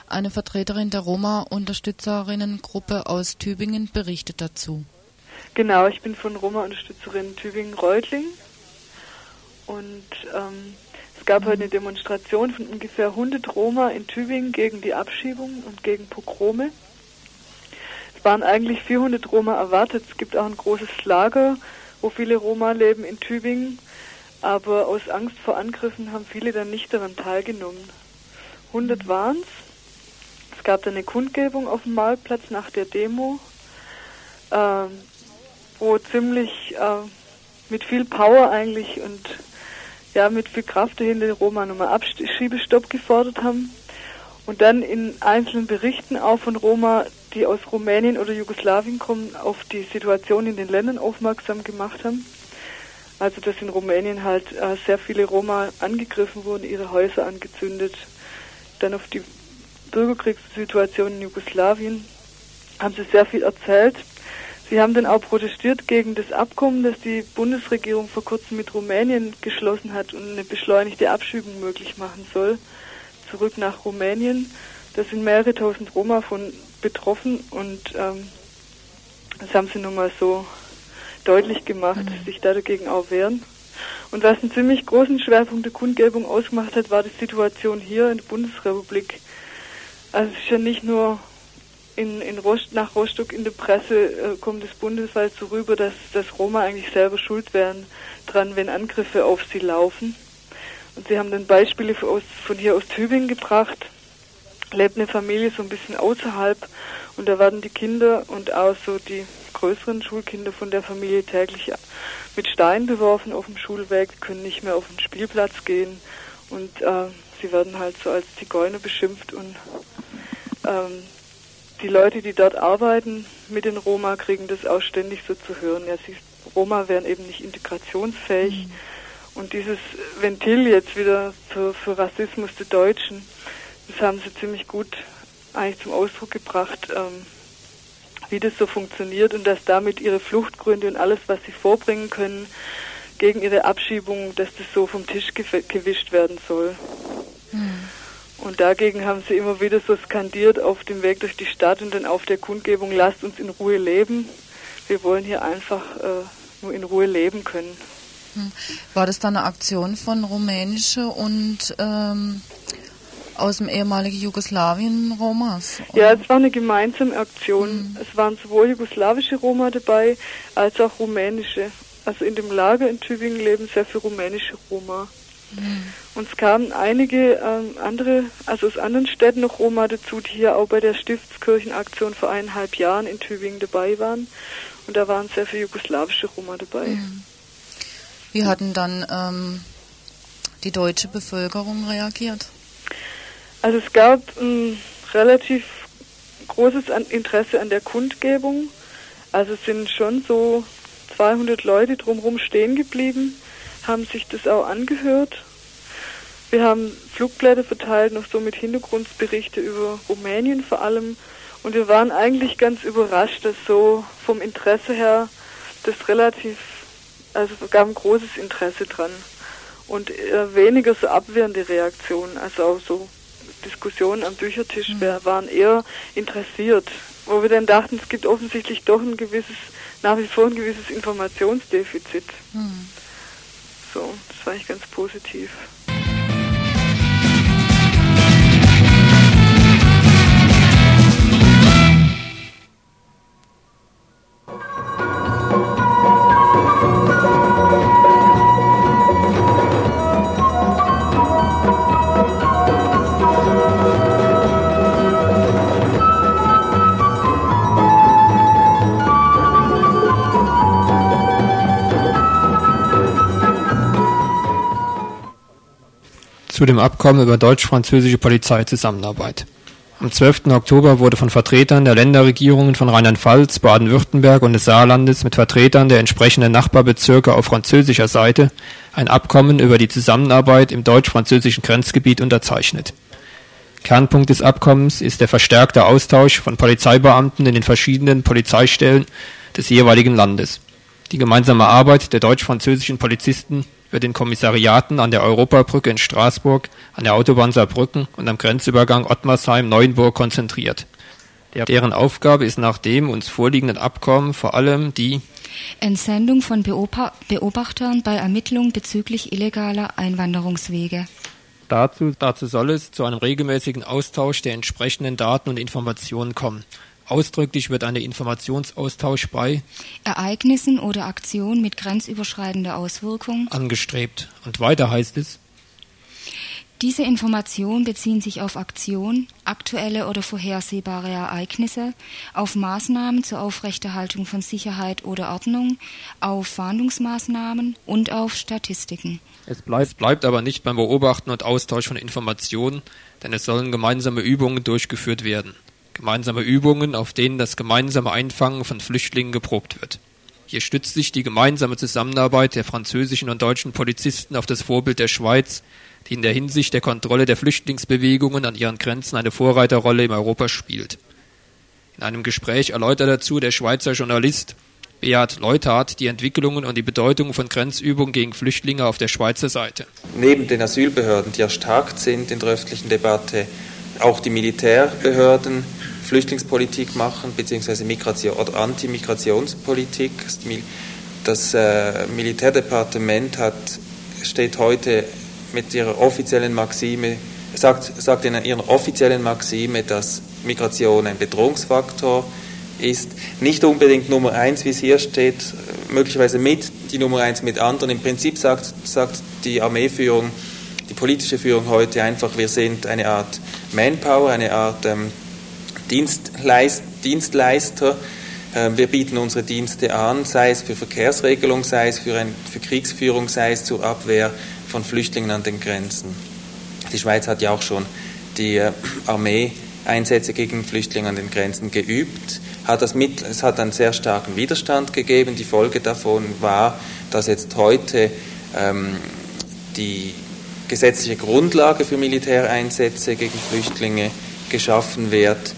Eine Vertreterin der Roma-Unterstützerinnengruppe aus Tübingen berichtet dazu. Genau, ich bin von Roma-Unterstützerin Tübingen-Reutling und ähm, es gab heute eine Demonstration von ungefähr 100 Roma in Tübingen gegen die Abschiebung und gegen Pogrome waren eigentlich 400 Roma erwartet. Es gibt auch ein großes Lager, wo viele Roma leben in Tübingen. Aber aus Angst vor Angriffen haben viele dann nicht daran teilgenommen. 100 waren es. Es gab dann eine Kundgebung auf dem Marktplatz nach der Demo, äh, wo ziemlich äh, mit viel Power eigentlich und ja mit viel Kraft dahinter die Roma nochmal Abschiebestopp gefordert haben. Und dann in einzelnen Berichten auch von Roma die aus Rumänien oder Jugoslawien kommen, auf die Situation in den Ländern aufmerksam gemacht haben. Also dass in Rumänien halt äh, sehr viele Roma angegriffen wurden, ihre Häuser angezündet. Dann auf die Bürgerkriegssituation in Jugoslawien haben sie sehr viel erzählt. Sie haben dann auch protestiert gegen das Abkommen, das die Bundesregierung vor kurzem mit Rumänien geschlossen hat und eine beschleunigte Abschiebung möglich machen soll, zurück nach Rumänien. Da sind mehrere tausend Roma von betroffen und ähm, das haben sie nun mal so deutlich gemacht, mhm. sich da dagegen auch wehren. Und was einen ziemlich großen Schwerpunkt der Kundgebung ausgemacht hat, war die Situation hier in der Bundesrepublik. Also es ist ja nicht nur in, in Rost, nach Rostock in der Presse äh, kommt es bundesweit so rüber, dass, dass Roma eigentlich selber schuld wären dran, wenn Angriffe auf sie laufen. Und sie haben dann Beispiele aus, von hier aus Tübingen gebracht. Lebt eine Familie so ein bisschen außerhalb und da werden die Kinder und auch so die größeren Schulkinder von der Familie täglich mit Steinen beworfen auf dem Schulweg, können nicht mehr auf den Spielplatz gehen und äh, sie werden halt so als Zigeuner beschimpft und ähm, die Leute, die dort arbeiten mit den Roma, kriegen das auch ständig so zu hören. Ja, sie, Roma wären eben nicht integrationsfähig. Mhm. Und dieses Ventil jetzt wieder für, für Rassismus der Deutschen, das haben sie ziemlich gut eigentlich zum Ausdruck gebracht, ähm, wie das so funktioniert und dass damit ihre Fluchtgründe und alles, was sie vorbringen können gegen ihre Abschiebung, dass das so vom Tisch gewischt werden soll. Mhm. Und dagegen haben sie immer wieder so skandiert auf dem Weg durch die Stadt und dann auf der Kundgebung, lasst uns in Ruhe leben. Wir wollen hier einfach äh, nur in Ruhe leben können. Hm. War das dann eine Aktion von rumänische und ähm, aus dem ehemaligen Jugoslawien Romas? Ja, es war eine gemeinsame Aktion. Mhm. Es waren sowohl jugoslawische Roma dabei als auch rumänische. Also in dem Lager in Tübingen leben sehr viele rumänische Roma. Mhm. Und es kamen einige ähm, andere, also aus anderen Städten noch Roma dazu, die hier auch bei der Stiftskirchenaktion vor eineinhalb Jahren in Tübingen dabei waren. Und da waren sehr viele jugoslawische Roma dabei. Mhm. Wie hatten dann ähm, die deutsche Bevölkerung reagiert? Also es gab ein relativ großes Interesse an der Kundgebung. Also es sind schon so 200 Leute drumherum stehen geblieben, haben sich das auch angehört wir haben Flugblätter verteilt, noch so mit Hintergrundberichte über Rumänien vor allem. Und wir waren eigentlich ganz überrascht, dass so vom Interesse her das relativ, also gab ein großes Interesse dran. Und weniger so abwehrende Reaktionen, also auch so Diskussionen am Büchertisch mhm. waren eher interessiert. Wo wir dann dachten, es gibt offensichtlich doch ein gewisses, nach wie vor ein gewisses Informationsdefizit. Mhm. So, das war eigentlich ganz positiv. Zu dem Abkommen über deutsch-französische Polizeizusammenarbeit. Am 12. Oktober wurde von Vertretern der Länderregierungen von Rheinland-Pfalz, Baden-Württemberg und des Saarlandes mit Vertretern der entsprechenden Nachbarbezirke auf französischer Seite ein Abkommen über die Zusammenarbeit im deutsch-französischen Grenzgebiet unterzeichnet. Kernpunkt des Abkommens ist der verstärkte Austausch von Polizeibeamten in den verschiedenen Polizeistellen des jeweiligen Landes. Die gemeinsame Arbeit der deutsch-französischen Polizisten wird in Kommissariaten an der Europabrücke in Straßburg, an der Autobahn Saarbrücken und am Grenzübergang Ottmarsheim-Neuenburg konzentriert. Deren Aufgabe ist nach dem uns vorliegenden Abkommen vor allem die Entsendung von Beobachtern bei Ermittlungen bezüglich illegaler Einwanderungswege. Dazu, dazu soll es zu einem regelmäßigen Austausch der entsprechenden Daten und Informationen kommen. Ausdrücklich wird ein Informationsaustausch bei Ereignissen oder Aktionen mit grenzüberschreitender Auswirkung angestrebt. Und weiter heißt es, diese Informationen beziehen sich auf Aktionen, aktuelle oder vorhersehbare Ereignisse, auf Maßnahmen zur Aufrechterhaltung von Sicherheit oder Ordnung, auf Fahndungsmaßnahmen und auf Statistiken. Es bleibt, bleibt aber nicht beim Beobachten und Austausch von Informationen, denn es sollen gemeinsame Übungen durchgeführt werden gemeinsame Übungen, auf denen das gemeinsame Einfangen von Flüchtlingen geprobt wird. Hier stützt sich die gemeinsame Zusammenarbeit der französischen und deutschen Polizisten auf das Vorbild der Schweiz, die in der Hinsicht der Kontrolle der Flüchtlingsbewegungen an ihren Grenzen eine Vorreiterrolle in Europa spielt. In einem Gespräch erläutert dazu der Schweizer Journalist Beat Leuthard die Entwicklungen und die Bedeutung von Grenzübungen gegen Flüchtlinge auf der Schweizer Seite. Neben den Asylbehörden, die erstarkt sind in der öffentlichen Debatte, auch die Militärbehörden Flüchtlingspolitik machen, beziehungsweise Migration oder Antimigrationspolitik. Das äh, Militärdepartement hat, steht heute mit ihrer offiziellen Maxime, sagt, sagt in ihrer offiziellen Maxime, dass Migration ein Bedrohungsfaktor ist. Nicht unbedingt Nummer eins, wie es hier steht, möglicherweise mit, die Nummer eins mit anderen. Im Prinzip sagt, sagt die Armeeführung, die politische Führung heute einfach, wir sind eine Art Manpower, eine Art ähm, Dienstleist, Dienstleister. Ähm, wir bieten unsere Dienste an, sei es für Verkehrsregelung, sei es für, ein, für Kriegsführung, sei es zur Abwehr von Flüchtlingen an den Grenzen. Die Schweiz hat ja auch schon die äh, Armee-Einsätze gegen Flüchtlinge an den Grenzen geübt. Hat das mit, es hat einen sehr starken Widerstand gegeben. Die Folge davon war, dass jetzt heute ähm, die gesetzliche Grundlage für Militäreinsätze gegen Flüchtlinge geschaffen wird.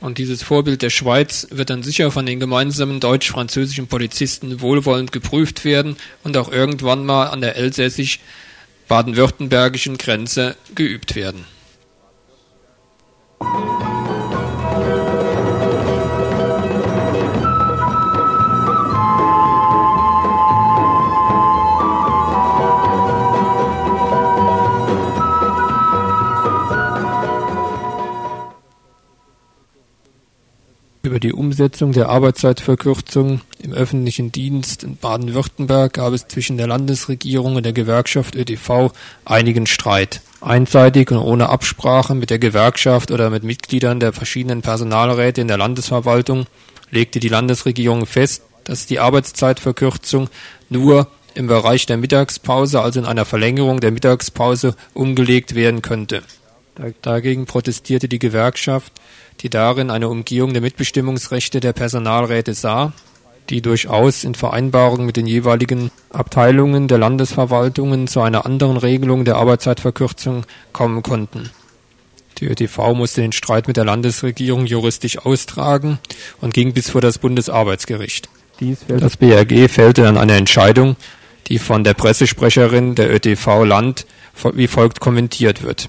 Und dieses Vorbild der Schweiz wird dann sicher von den gemeinsamen deutsch-französischen Polizisten wohlwollend geprüft werden und auch irgendwann mal an der elsässisch-baden-württembergischen Grenze geübt werden. Über die Umsetzung der Arbeitszeitverkürzung im öffentlichen Dienst in Baden-Württemberg gab es zwischen der Landesregierung und der Gewerkschaft ÖTV einigen Streit. Einseitig und ohne Absprache mit der Gewerkschaft oder mit Mitgliedern der verschiedenen Personalräte in der Landesverwaltung legte die Landesregierung fest, dass die Arbeitszeitverkürzung nur im Bereich der Mittagspause, also in einer Verlängerung der Mittagspause, umgelegt werden könnte. Dagegen protestierte die Gewerkschaft, die darin eine Umgehung der Mitbestimmungsrechte der Personalräte sah, die durchaus in Vereinbarung mit den jeweiligen Abteilungen der Landesverwaltungen zu einer anderen Regelung der Arbeitszeitverkürzung kommen konnten. Die ÖTV musste den Streit mit der Landesregierung juristisch austragen und ging bis vor das Bundesarbeitsgericht. Das BRG fällte dann eine Entscheidung, die von der Pressesprecherin der ÖTV Land wie folgt kommentiert wird.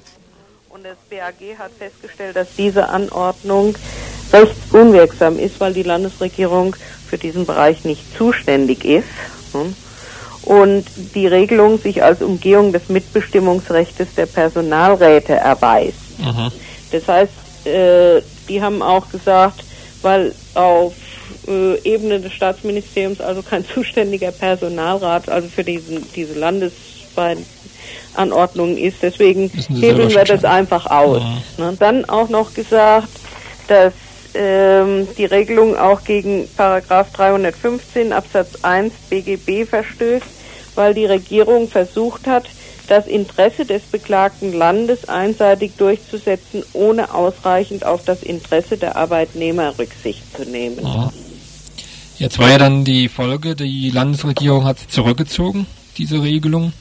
BAG hat festgestellt, dass diese Anordnung rechtsunwirksam ist, weil die Landesregierung für diesen Bereich nicht zuständig ist. Und die Regelung sich als Umgehung des Mitbestimmungsrechts der Personalräte erweist. Mhm. Das heißt, äh, die haben auch gesagt, weil auf äh, Ebene des Staatsministeriums also kein zuständiger Personalrat, also für diesen, diese landesweiten Anordnung ist. Deswegen hebeln wir das einfach aus. Ja. Ne? Dann auch noch gesagt, dass ähm, die Regelung auch gegen Paragraph 315 Absatz 1 BGB verstößt, weil die Regierung versucht hat, das Interesse des beklagten Landes einseitig durchzusetzen, ohne ausreichend auf das Interesse der Arbeitnehmer Rücksicht zu nehmen. Ja. Jetzt war ja dann die Folge, die Landesregierung hat zurückgezogen, diese Regelung.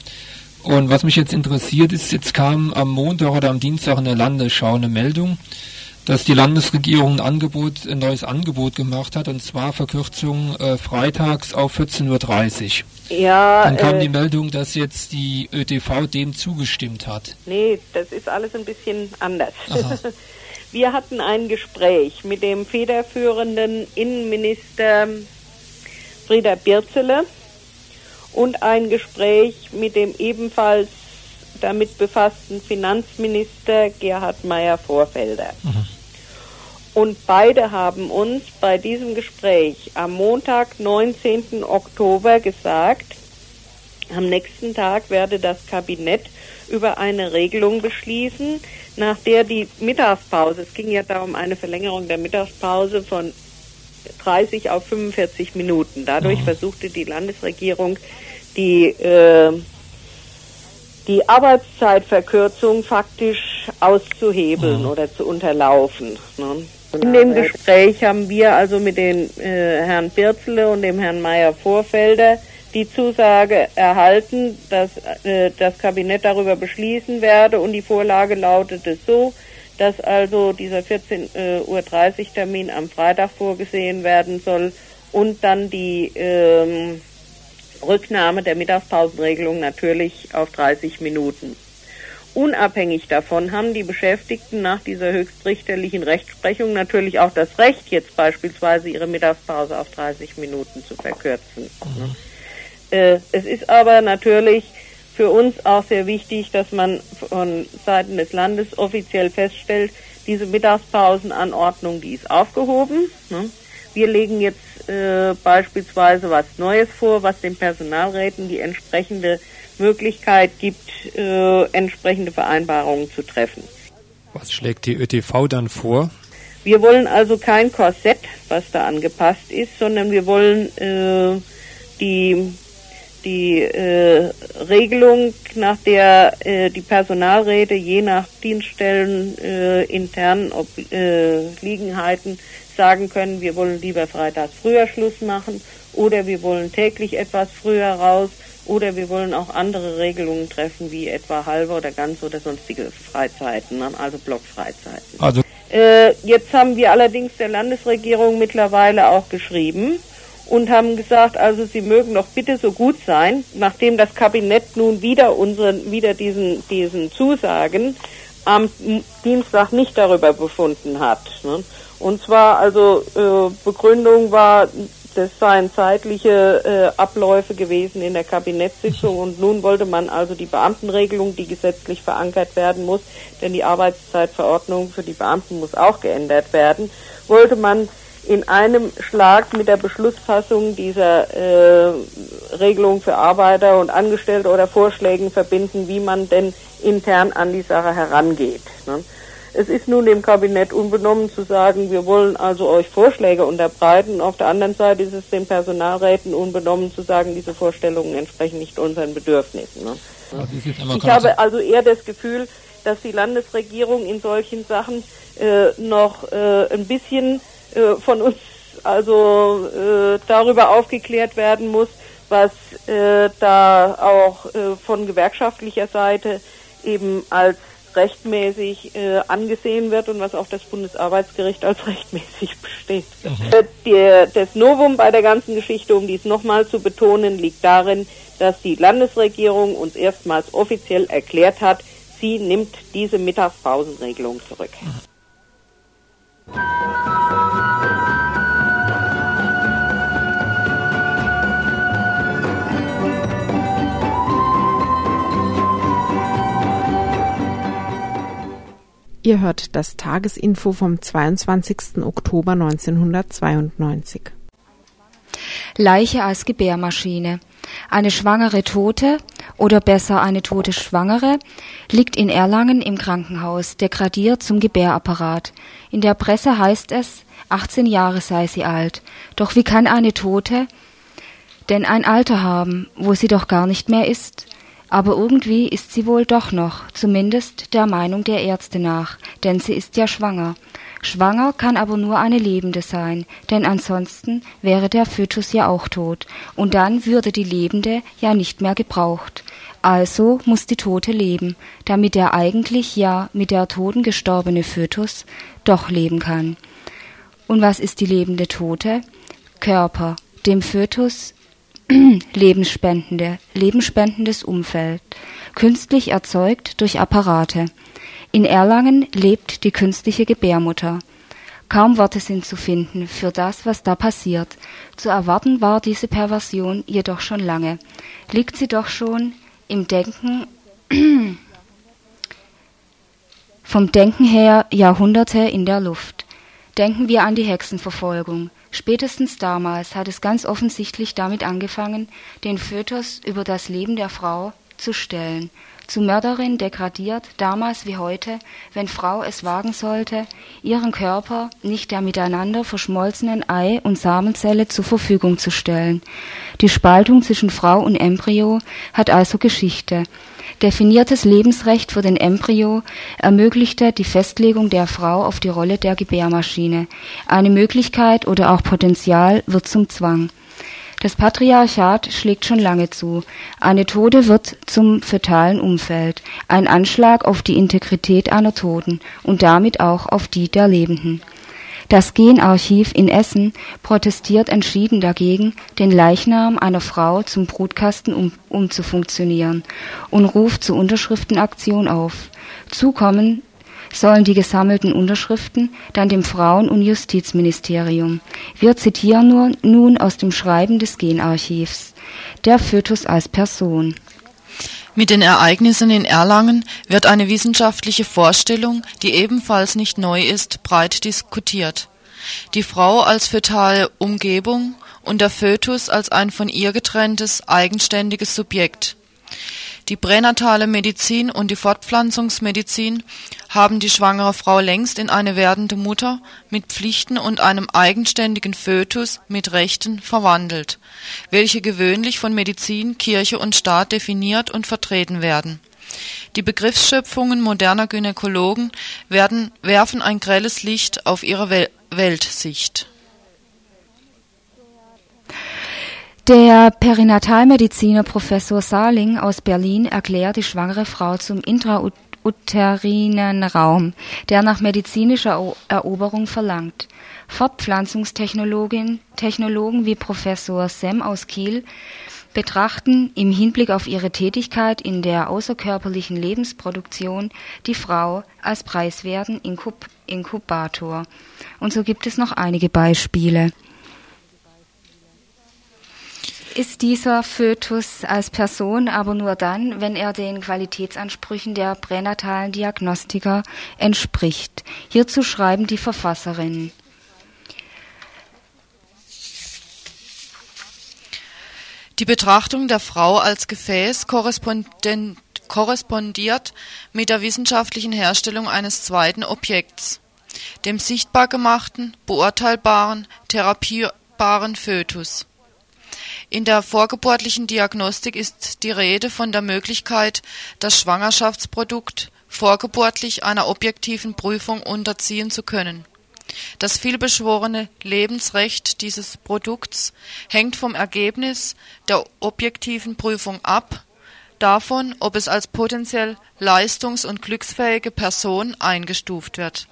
Und was mich jetzt interessiert ist, jetzt kam am Montag oder am Dienstag in der Landesschau eine Meldung, dass die Landesregierung ein Angebot, ein neues Angebot gemacht hat, und zwar Verkürzung äh, freitags auf 14.30 Uhr. Ja. Dann kam äh, die Meldung, dass jetzt die ÖTV dem zugestimmt hat. Nee, das ist alles ein bisschen anders. Wir hatten ein Gespräch mit dem federführenden Innenminister Frieder Birzele und ein Gespräch mit dem ebenfalls damit befassten Finanzminister Gerhard Meyer-Vorfelder. Mhm. Und beide haben uns bei diesem Gespräch am Montag, 19. Oktober gesagt, am nächsten Tag werde das Kabinett über eine Regelung beschließen, nach der die Mittagspause, es ging ja darum eine Verlängerung der Mittagspause von 30 auf 45 Minuten. Dadurch mhm. versuchte die Landesregierung die, äh, die Arbeitszeitverkürzung faktisch auszuhebeln mhm. oder zu unterlaufen. Ne? In dem Gespräch haben wir also mit dem äh, Herrn Birzle und dem Herrn Meyer-Vorfelder die Zusage erhalten, dass äh, das Kabinett darüber beschließen werde und die Vorlage lautete so, dass also dieser 14.30 äh, Uhr Termin am Freitag vorgesehen werden soll und dann die ähm, Rücknahme der Mittagspausenregelung natürlich auf 30 Minuten. Unabhängig davon haben die Beschäftigten nach dieser höchstrichterlichen Rechtsprechung natürlich auch das Recht, jetzt beispielsweise ihre Mittagspause auf 30 Minuten zu verkürzen. Mhm. Äh, es ist aber natürlich für uns auch sehr wichtig, dass man von Seiten des Landes offiziell feststellt, diese Mittagspausenanordnung, die ist aufgehoben. Ne? Wir legen jetzt äh, beispielsweise was Neues vor, was den Personalräten die entsprechende Möglichkeit gibt, äh, entsprechende Vereinbarungen zu treffen. Was schlägt die ÖTV dann vor? Wir wollen also kein Korsett, was da angepasst ist, sondern wir wollen äh, die die äh, Regelung, nach der äh, die Personalräte je nach Dienststellen äh, internen Obliegenheiten äh, sagen können, wir wollen lieber freitags früher Schluss machen oder wir wollen täglich etwas früher raus oder wir wollen auch andere Regelungen treffen, wie etwa halbe oder ganze oder sonstige Freizeiten, ne? also Blockfreizeiten. Also äh, jetzt haben wir allerdings der Landesregierung mittlerweile auch geschrieben, und haben gesagt, also Sie mögen doch bitte so gut sein, nachdem das Kabinett nun wieder unseren, wieder diesen, diesen Zusagen am Dienstag nicht darüber befunden hat. Ne? Und zwar also äh, Begründung war, das seien zeitliche äh, Abläufe gewesen in der Kabinettssitzung und nun wollte man also die Beamtenregelung, die gesetzlich verankert werden muss, denn die Arbeitszeitverordnung für die Beamten muss auch geändert werden, wollte man in einem Schlag mit der Beschlussfassung dieser äh, Regelung für Arbeiter und Angestellte oder Vorschlägen verbinden, wie man denn intern an die Sache herangeht. Ne? Es ist nun dem Kabinett unbenommen zu sagen, wir wollen also euch Vorschläge unterbreiten. Auf der anderen Seite ist es den Personalräten unbenommen zu sagen, diese Vorstellungen entsprechen nicht unseren Bedürfnissen. Ne? Ich habe also eher das Gefühl, dass die Landesregierung in solchen Sachen äh, noch äh, ein bisschen äh, von uns also äh, darüber aufgeklärt werden muss, was äh, da auch äh, von gewerkschaftlicher Seite eben als rechtmäßig äh, angesehen wird und was auch das Bundesarbeitsgericht als rechtmäßig besteht. Mhm. Äh, der, das Novum bei der ganzen Geschichte, um dies nochmal zu betonen, liegt darin, dass die Landesregierung uns erstmals offiziell erklärt hat, sie nimmt diese Mittagspausenregelung zurück. Mhm. Ihr hört das Tagesinfo vom 22. Oktober 1992. Leiche als Gebärmaschine. Eine schwangere Tote oder besser eine tote Schwangere liegt in Erlangen im Krankenhaus, degradiert zum Gebärapparat. In der Presse heißt es, 18 Jahre sei sie alt. Doch wie kann eine Tote denn ein Alter haben, wo sie doch gar nicht mehr ist? Aber irgendwie ist sie wohl doch noch, zumindest der Meinung der Ärzte nach, denn sie ist ja schwanger. Schwanger kann aber nur eine Lebende sein, denn ansonsten wäre der Fötus ja auch tot, und dann würde die Lebende ja nicht mehr gebraucht. Also muss die Tote leben, damit der eigentlich ja mit der Toten gestorbene Fötus doch leben kann. Und was ist die lebende Tote? Körper, dem Fötus lebensspendende, lebensspendendes Umfeld, künstlich erzeugt durch Apparate. In Erlangen lebt die künstliche Gebärmutter. Kaum Worte sind zu finden für das, was da passiert. Zu erwarten war diese Perversion jedoch schon lange. Liegt sie doch schon im Denken, vom Denken her Jahrhunderte in der Luft. Denken wir an die Hexenverfolgung. Spätestens damals hat es ganz offensichtlich damit angefangen, den Fötus über das Leben der Frau zu stellen, zu Mörderin degradiert, damals wie heute, wenn Frau es wagen sollte, ihren Körper nicht der miteinander verschmolzenen Ei- und Samenzelle zur Verfügung zu stellen. Die Spaltung zwischen Frau und Embryo hat also Geschichte. Definiertes Lebensrecht für den Embryo ermöglichte die Festlegung der Frau auf die Rolle der Gebärmaschine. Eine Möglichkeit oder auch Potenzial wird zum Zwang. Das Patriarchat schlägt schon lange zu. Eine Tode wird zum fetalen Umfeld, ein Anschlag auf die Integrität einer Toten und damit auch auf die der Lebenden. Das Genarchiv in Essen protestiert entschieden dagegen, den Leichnam einer Frau zum Brutkasten um, umzufunktionieren und ruft zur Unterschriftenaktion auf. Zukommen sollen die gesammelten Unterschriften dann dem Frauen- und Justizministerium. Wir zitieren nur, nun aus dem Schreiben des Genarchivs. Der Fötus als Person. Mit den Ereignissen in Erlangen wird eine wissenschaftliche Vorstellung, die ebenfalls nicht neu ist, breit diskutiert. Die Frau als fetale Umgebung und der Fötus als ein von ihr getrenntes, eigenständiges Subjekt. Die pränatale Medizin und die Fortpflanzungsmedizin haben die schwangere Frau längst in eine werdende Mutter mit Pflichten und einem eigenständigen Fötus mit Rechten verwandelt, welche gewöhnlich von Medizin, Kirche und Staat definiert und vertreten werden. Die Begriffsschöpfungen moderner Gynäkologen werden, werfen ein grelles Licht auf ihre Wel Weltsicht. Der Perinatalmediziner Professor Saling aus Berlin erklärt die schwangere Frau zum intrauterinen Raum, der nach medizinischer Eroberung verlangt. Fortpflanzungstechnologen Technologen wie Professor Sem aus Kiel betrachten im Hinblick auf ihre Tätigkeit in der außerkörperlichen Lebensproduktion die Frau als preiswerten Inkub Inkubator. Und so gibt es noch einige Beispiele ist dieser Fötus als Person aber nur dann, wenn er den Qualitätsansprüchen der pränatalen Diagnostiker entspricht. Hierzu schreiben die Verfasserinnen. Die Betrachtung der Frau als Gefäß korrespondiert mit der wissenschaftlichen Herstellung eines zweiten Objekts, dem sichtbar gemachten, beurteilbaren, therapierbaren Fötus. In der vorgeburtlichen Diagnostik ist die Rede von der Möglichkeit, das Schwangerschaftsprodukt vorgeburtlich einer objektiven Prüfung unterziehen zu können. Das vielbeschworene Lebensrecht dieses Produkts hängt vom Ergebnis der objektiven Prüfung ab, davon, ob es als potenziell leistungs- und glücksfähige Person eingestuft wird.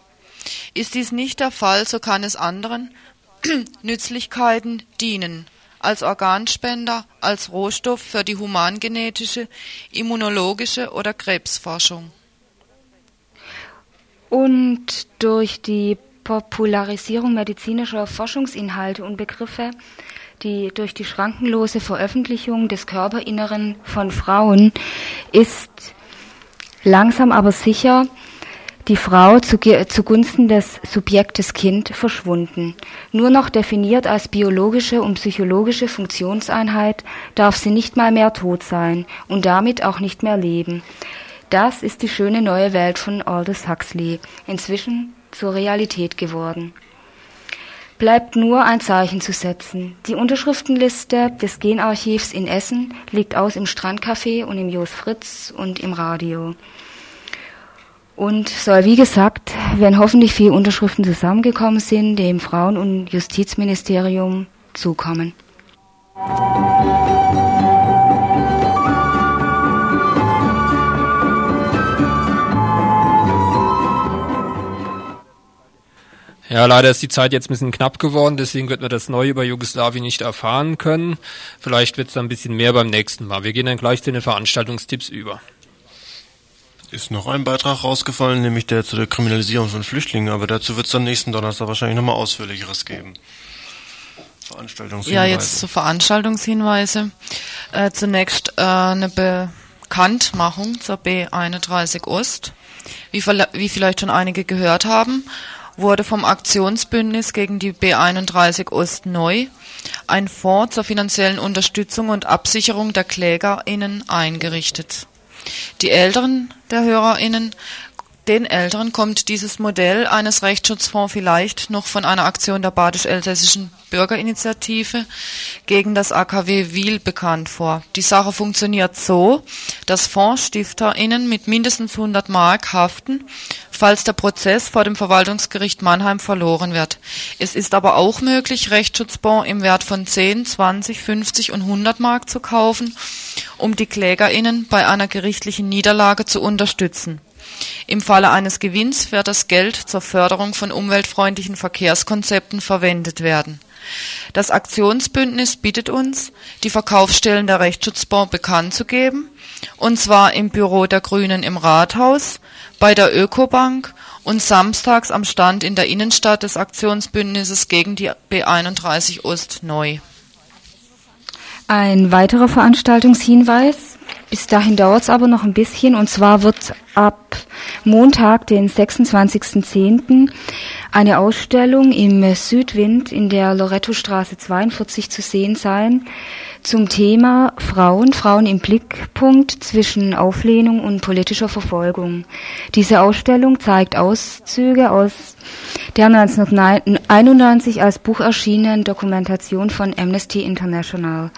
Ist dies nicht der Fall, so kann es anderen Nützlichkeiten dienen als Organspender, als Rohstoff für die humangenetische, immunologische oder Krebsforschung. Und durch die Popularisierung medizinischer Forschungsinhalte und Begriffe, die durch die schrankenlose Veröffentlichung des Körperinneren von Frauen ist langsam aber sicher die Frau zugunsten des Subjektes Kind verschwunden. Nur noch definiert als biologische und psychologische Funktionseinheit darf sie nicht mal mehr tot sein und damit auch nicht mehr leben. Das ist die schöne neue Welt von Aldous Huxley, inzwischen zur Realität geworden. Bleibt nur ein Zeichen zu setzen. Die Unterschriftenliste des Genarchivs in Essen liegt aus im Strandcafé und im Jos Fritz und im Radio und soll, wie gesagt, wenn hoffentlich viele Unterschriften zusammengekommen sind, dem Frauen- und Justizministerium zukommen. Ja, leider ist die Zeit jetzt ein bisschen knapp geworden, deswegen wird man das Neue über Jugoslawien nicht erfahren können. Vielleicht wird es dann ein bisschen mehr beim nächsten Mal. Wir gehen dann gleich zu den Veranstaltungstipps über. Ist noch ein Beitrag rausgefallen, nämlich der zu der Kriminalisierung von Flüchtlingen, aber dazu wird es dann nächsten Donnerstag wahrscheinlich nochmal ausführlicheres geben. Veranstaltungshinweise. Ja, jetzt zu Veranstaltungshinweise. Äh, zunächst äh, eine Bekanntmachung zur B31 Ost. Wie, wie vielleicht schon einige gehört haben, wurde vom Aktionsbündnis gegen die B31 Ost neu ein Fonds zur finanziellen Unterstützung und Absicherung der KlägerInnen eingerichtet. Die Älteren der HörerInnen den Älteren kommt dieses Modell eines Rechtsschutzfonds vielleicht noch von einer Aktion der badisch-elsässischen Bürgerinitiative gegen das AKW Wiel bekannt vor. Die Sache funktioniert so, dass FondsstifterInnen mit mindestens 100 Mark haften, falls der Prozess vor dem Verwaltungsgericht Mannheim verloren wird. Es ist aber auch möglich, Rechtsschutzbonds im Wert von 10, 20, 50 und 100 Mark zu kaufen, um die KlägerInnen bei einer gerichtlichen Niederlage zu unterstützen. Im Falle eines Gewinns wird das Geld zur Förderung von umweltfreundlichen Verkehrskonzepten verwendet werden. Das Aktionsbündnis bittet uns, die Verkaufsstellen der Rechtsschutzbonds bekannt zu geben, und zwar im Büro der Grünen im Rathaus, bei der Ökobank und samstags am Stand in der Innenstadt des Aktionsbündnisses gegen die B31 Ost neu. Ein weiterer Veranstaltungshinweis Bis dahin dauert es aber noch ein bisschen und zwar wird ab Montag, den 26.10., eine Ausstellung im Südwind in der Loretto-Straße 42 zu sehen sein zum Thema Frauen, Frauen im Blickpunkt zwischen Auflehnung und politischer Verfolgung. Diese Ausstellung zeigt Auszüge aus der 1991 als Buch erschienenen Dokumentation von Amnesty International.